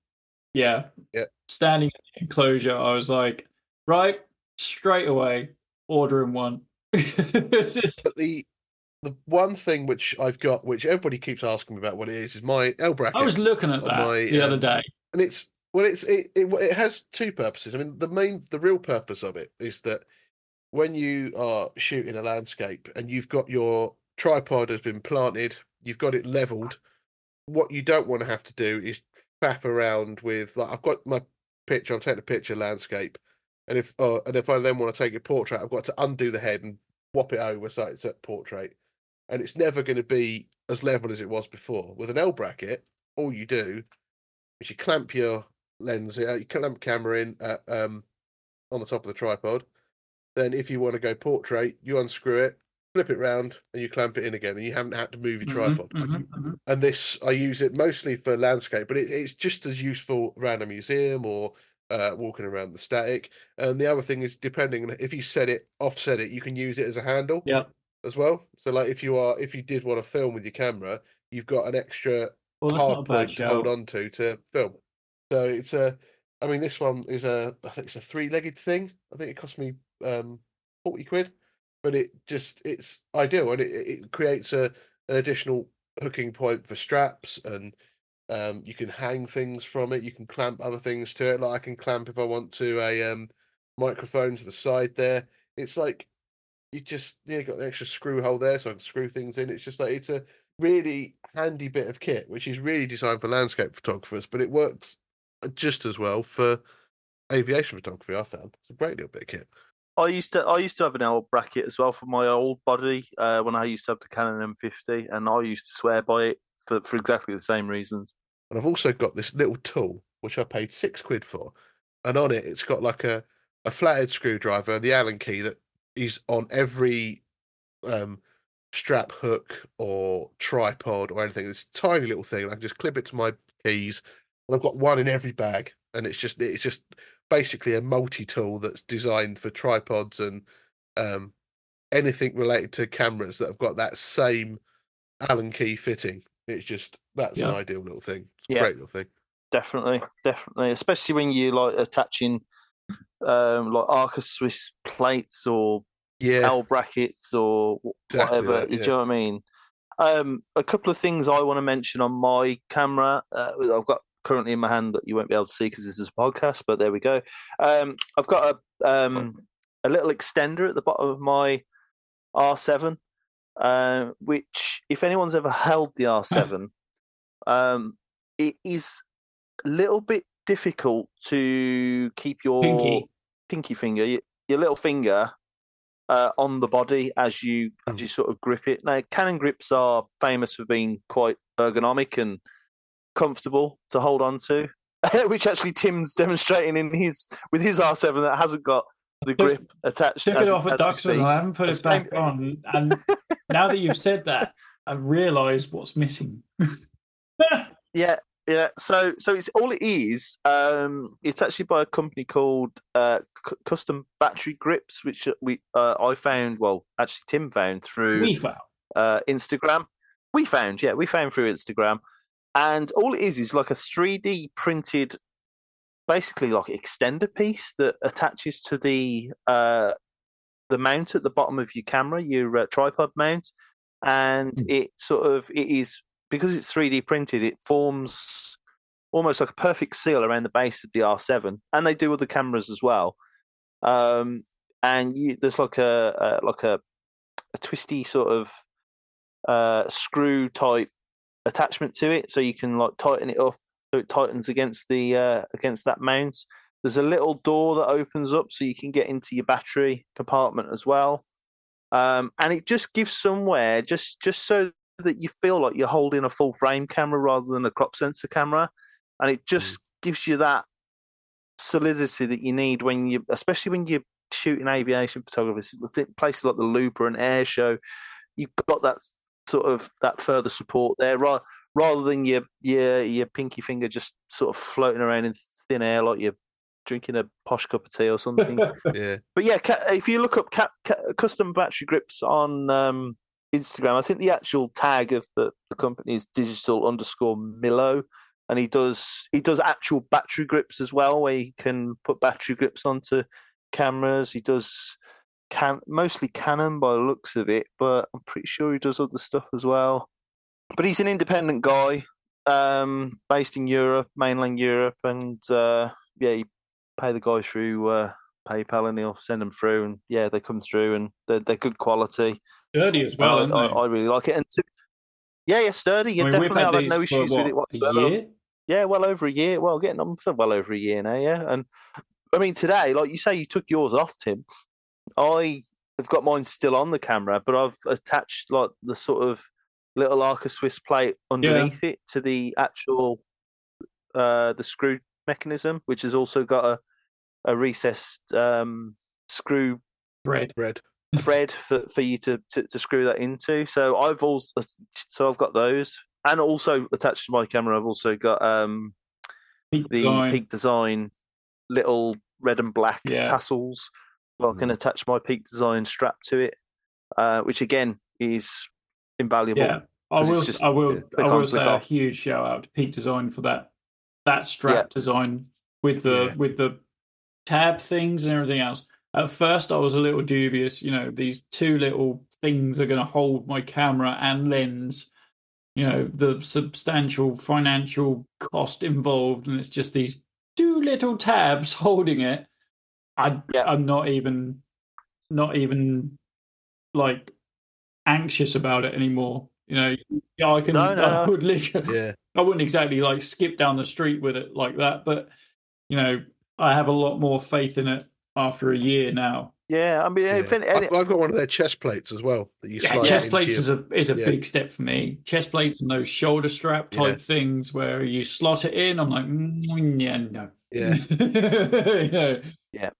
yeah, Yeah. Standing in the enclosure, I was like, right, straight away, ordering one. Just- But the the one thing which I've got, which everybody keeps asking me about what it is, is my L bracket. I was looking at that my, the other um, day. and it's well, it's it, it it has two purposes. I mean, the main, the real purpose of it is that when you are shooting a landscape and you've got your tripod has been planted, you've got it leveled. What you don't want to have to do is faff around with like I've got my picture, I'm taking a picture landscape, and if uh, and if I then want to take a portrait, I've got to undo the head and whop it over so it's at portrait, and it's never going to be as level as it was before. With an L bracket, all you do is you clamp your lens, uh, you clamp camera in at, um, on the top of the tripod. Then, if you want to go portrait, you unscrew it, flip it round, and you clamp it in again, and you haven't had to move your Mhm, tripod. mhm, mhm. And this, I use it mostly for landscape, but it, it's just as useful around a museum or uh, walking around the static. And the other thing is, depending on if you set it, offset it, you can use it as a handle Yep. as well. So, like if you are, if you did want to film with your camera, you've got an extra Well, that's not a hard point to hold on to to film. So it's a, I mean, this one is a, I think it's a three-legged thing. I think it cost me um, forty quid, but it just it's ideal and it, it creates a an additional hooking point for straps and um, you can hang things from it. You can clamp other things to it. Like I can clamp if I want to a um, microphone to the side there. It's like you just yeah got an extra screw hole there so I can screw things in. It's just like it's a really handy bit of kit, which is really designed for landscape photographers, but it works just as well for aviation photography. I found it's a great little bit of kit. I used to I used to have an L bracket as well for my old body uh, when I used to have the Canon M50, and I used to swear by it for, for exactly the same reasons. And I've also got this little tool which I paid six quid for, and on it it's got like a a flathead screwdriver the Allen key that is on every um, strap hook or tripod or anything. A tiny little thing. I can just clip it to my keys, and I've got one in every bag. And it's just it's just basically a multi tool that's designed for tripods and um, anything related to cameras that have got that same Allen key fitting. It's just that's an ideal little thing. It's a Yeah. great little thing. Definitely, definitely, especially when you like attaching um, like Arca Swiss plates or Yeah, L brackets or Exactly whatever. that, you know what I mean? Um, a couple of things I want to mention on my camera. Uh, I've got currently in my hand that you won't be able to see because this is a podcast, but there we go. Um, I've got a um, a little extender at the bottom of my R7, uh, which if anyone's ever held the R7, um, it is a little bit difficult to keep your Pinky. pinky finger, your, your little finger, uh, on the body as you Mm. as you sort of grip it. Now, Canon grips are famous for being quite ergonomic and comfortable to hold on to, which actually Tim's demonstrating in his with his R7 that hasn't got the Took- grip attached. Took as, it off at Duxford. I haven't put it back on. And now that you've said that, I've realised what's missing. Yeah, yeah. So, so it's all it is. Um, it's actually by a company called uh, C- Custom Battery Grips, which we uh, I found. Well, actually, Tim found through we found. uh, Instagram. We found, yeah, we found through Instagram, and all it is is like a three D printed, basically like extender piece that attaches to the uh, the mount at the bottom of your camera, your uh, tripod mount, and Hmm. it sort of it is because it's three D printed. It forms almost like a perfect seal around the base of the R7, and they do other cameras as well. Um, and you, there's like a, a like a a twisty sort of uh, screw type attachment to it, so you can like tighten it up so it tightens against the uh, against that mount. There's a little door that opens up so you can get into your battery compartment as well, um, and it just gives somewhere just just so that you feel like you're holding a full frame camera rather than a crop sensor camera, and it just gives you that solidity that you need when you, especially when you're shooting aviation photography, places like the Looper and Air Show, you've got that sort of that further support there, rather rather than your your your pinky finger just sort of floating around in thin air like you're drinking a posh cup of tea or something. Yeah. but yeah, if you look up custom battery grips on um, Instagram, I think the actual tag of the, the company is digital underscore Milo, and he does he does actual battery grips as well, where he can put battery grips onto cameras. He does can mostly Canon by the looks of it, but I'm pretty sure he does other stuff as well. But he's an independent guy, um, based in Europe, mainland Europe, and uh, yeah, you pay the guy through uh, PayPal, and he'll send them through, and yeah, they come through, and they're, they're good quality. Dirty as well, I, I, they? I really like it. And to, yeah, yeah, sturdy. Yeah, I mean, we've definitely. I've had no issues what, with it A whatsoever. year? Yeah, well over a year. Well, getting on for well over a year now. Yeah, and I mean today, like you say, you took yours off, Tim. I have got mine still on the camera, but I've attached like the sort of little Arca Swiss plate underneath it to the actual uh the screw mechanism, which has also got a a recessed um screw Bread. Red. thread for, for you to, to, to screw that into. So I've also so I've got those, and also attached to my camera, I've also got um Peak the design. Peak Design little red and black Yeah. tassels. I can attach my Peak Design strap to it, uh, which again is invaluable. Yeah, I will. just- I will. I will say click a huge shout out to Peak Design for that that strap design with the Yeah. with the tab things and everything else. At first, I was a little dubious. You know, these two little things are going to hold my camera and lens. You know, the substantial financial cost involved, and it's just these two little tabs holding it. I, Yeah. I'm not even, not even like anxious about it anymore. You know, yeah, I can. No, no, I would literally, Yeah. I wouldn't exactly like skip down the street with it like that, but you know, I have a lot more faith in it after a year now. Yeah, I mean, yeah. if any, I've, I've got one of their chest plates as well that you Yeah, slide chest plates your- is a is a yeah. big step for me. Chest plates and those shoulder strap type things where you slot it in. I'm like, mm, yeah, no. Yeah. yeah. Yeah, no.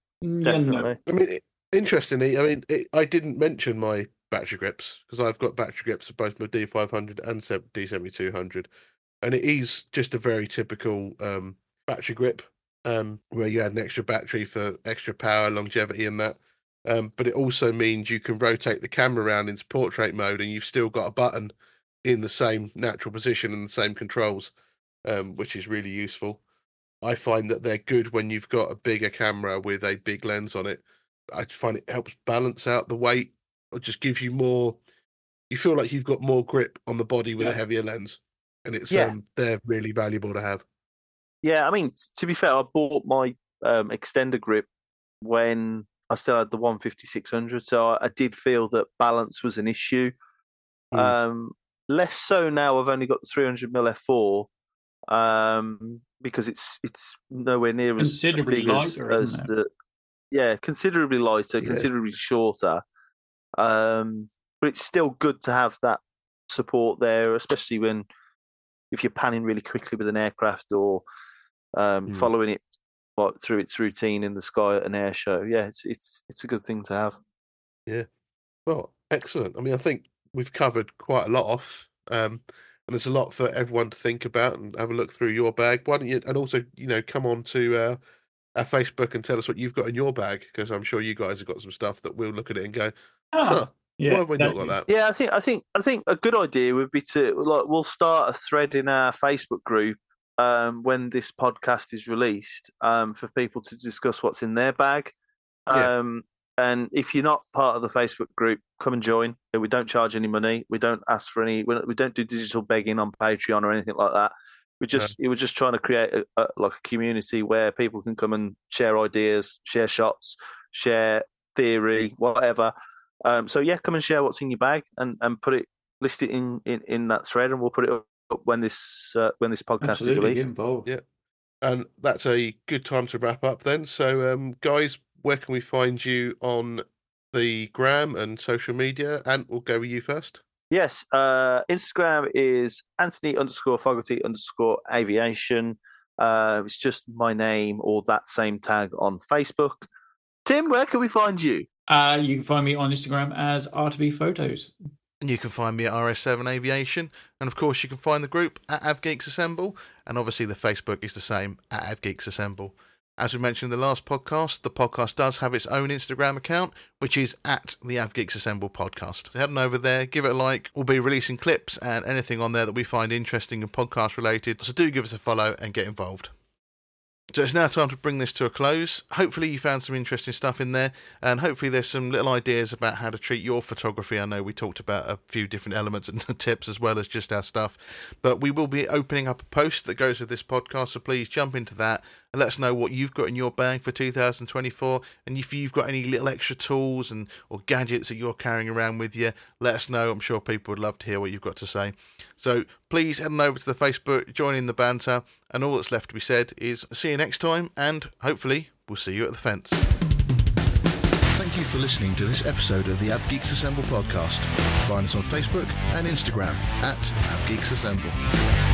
Definitely. I mean, it, interestingly, I mean, it, I didn't mention my battery grips because I've got battery grips for both my D500 and D7200, and it is just a very typical um, battery grip um, where you add an extra battery for extra power, longevity, and that. Um, but it also means you can rotate the camera around into portrait mode, and you've still got a button in the same natural position and the same controls, um, which is really useful. I find that they're good when you've got a bigger camera with a big lens on it. I find it helps balance out the weight or just gives you more you feel like you've got more grip on the body with a heavier lens. And it's Yeah. um they're really valuable to have. Yeah, I mean, to be fair, I bought my um, extender grip when I still had the 15600, so I, I did feel that balance was an issue. Mm. Um, less so now. I've only got the 300 mm f4 um, because it's it's nowhere near as Considerably big lighter, as isn't the yeah, considerably lighter, Yeah. considerably shorter. Um, but it's still good to have that support there, especially when if you're panning really quickly with an aircraft or um, Mm. following it like, through its routine in the sky at an air show. Yeah, it's it's it's a good thing to have. Yeah, well, excellent. I mean, I think we've covered quite a lot off. Um and there's a lot for everyone to think about and have a look through your bag. Why don't you and also, you know, come on to uh our Facebook and tell us what you've got in your bag because I'm sure you guys have got some stuff that we'll look at it and go, Ah, huh, yeah, why have we not got that? Yeah, I think I think I think a good idea would be to like we'll start a thread in our Facebook group um, when this podcast is released um, for people to discuss what's in their bag. Yeah. Um, and if you're not part of the Facebook group, come and join. We don't charge any money. We don't ask for any. We don't- don't digital begging on Patreon or anything like that. We just we were just trying to create a, a, like a community where people can come and share ideas, share shots, share theory, whatever. Um, so yeah, come and share what's in your bag and, and put it list it in, in, in that thread, and we'll put it up when this uh, when this podcast is Absolutely get released. involved. Yeah. And that's a good time to wrap up then. So, um, guys, where can we find you on the gram and social media? And we'll go with you first. Yes, uh, Instagram is Anthony underscore Fogarty underscore aviation. Uh, it's just my name or that same tag on Facebook. Tim, where can we find you? Uh, you can find me on Instagram as RTB Photos. And you can find me at RS7 Aviation. And of course, you can find the group at AvGeeks Assemble. And obviously, the Facebook is the same at AvGeeks Assemble. As we mentioned in the last podcast, the podcast does have its own Instagram account, which is at the AvGeeks Assemble podcast. So head on over there, give it a like. We'll be releasing clips and anything on there that we find interesting and podcast related. So do give us a follow and get involved. So it's now time to bring this to a close. Hopefully, you found some interesting stuff in there, and hopefully, there's some little ideas about how to treat your photography. I know we talked about a few different elements and tips as well as just our stuff, but we will be opening up a post that goes with this podcast. So please jump into that and let us know what you've got in your bag for 2024, and if you've got any little extra tools and or gadgets that you're carrying around with you, let us know. I'm sure people would love to hear what you've got to say. So please head on over to the Facebook, join in the banter, and all that's left to be said is see you next time, and hopefully we'll see you at the fence. Thank you for listening to this episode of the AvGeeks Assemble podcast. Find us on Facebook and Instagram at AvGeeks Assemble.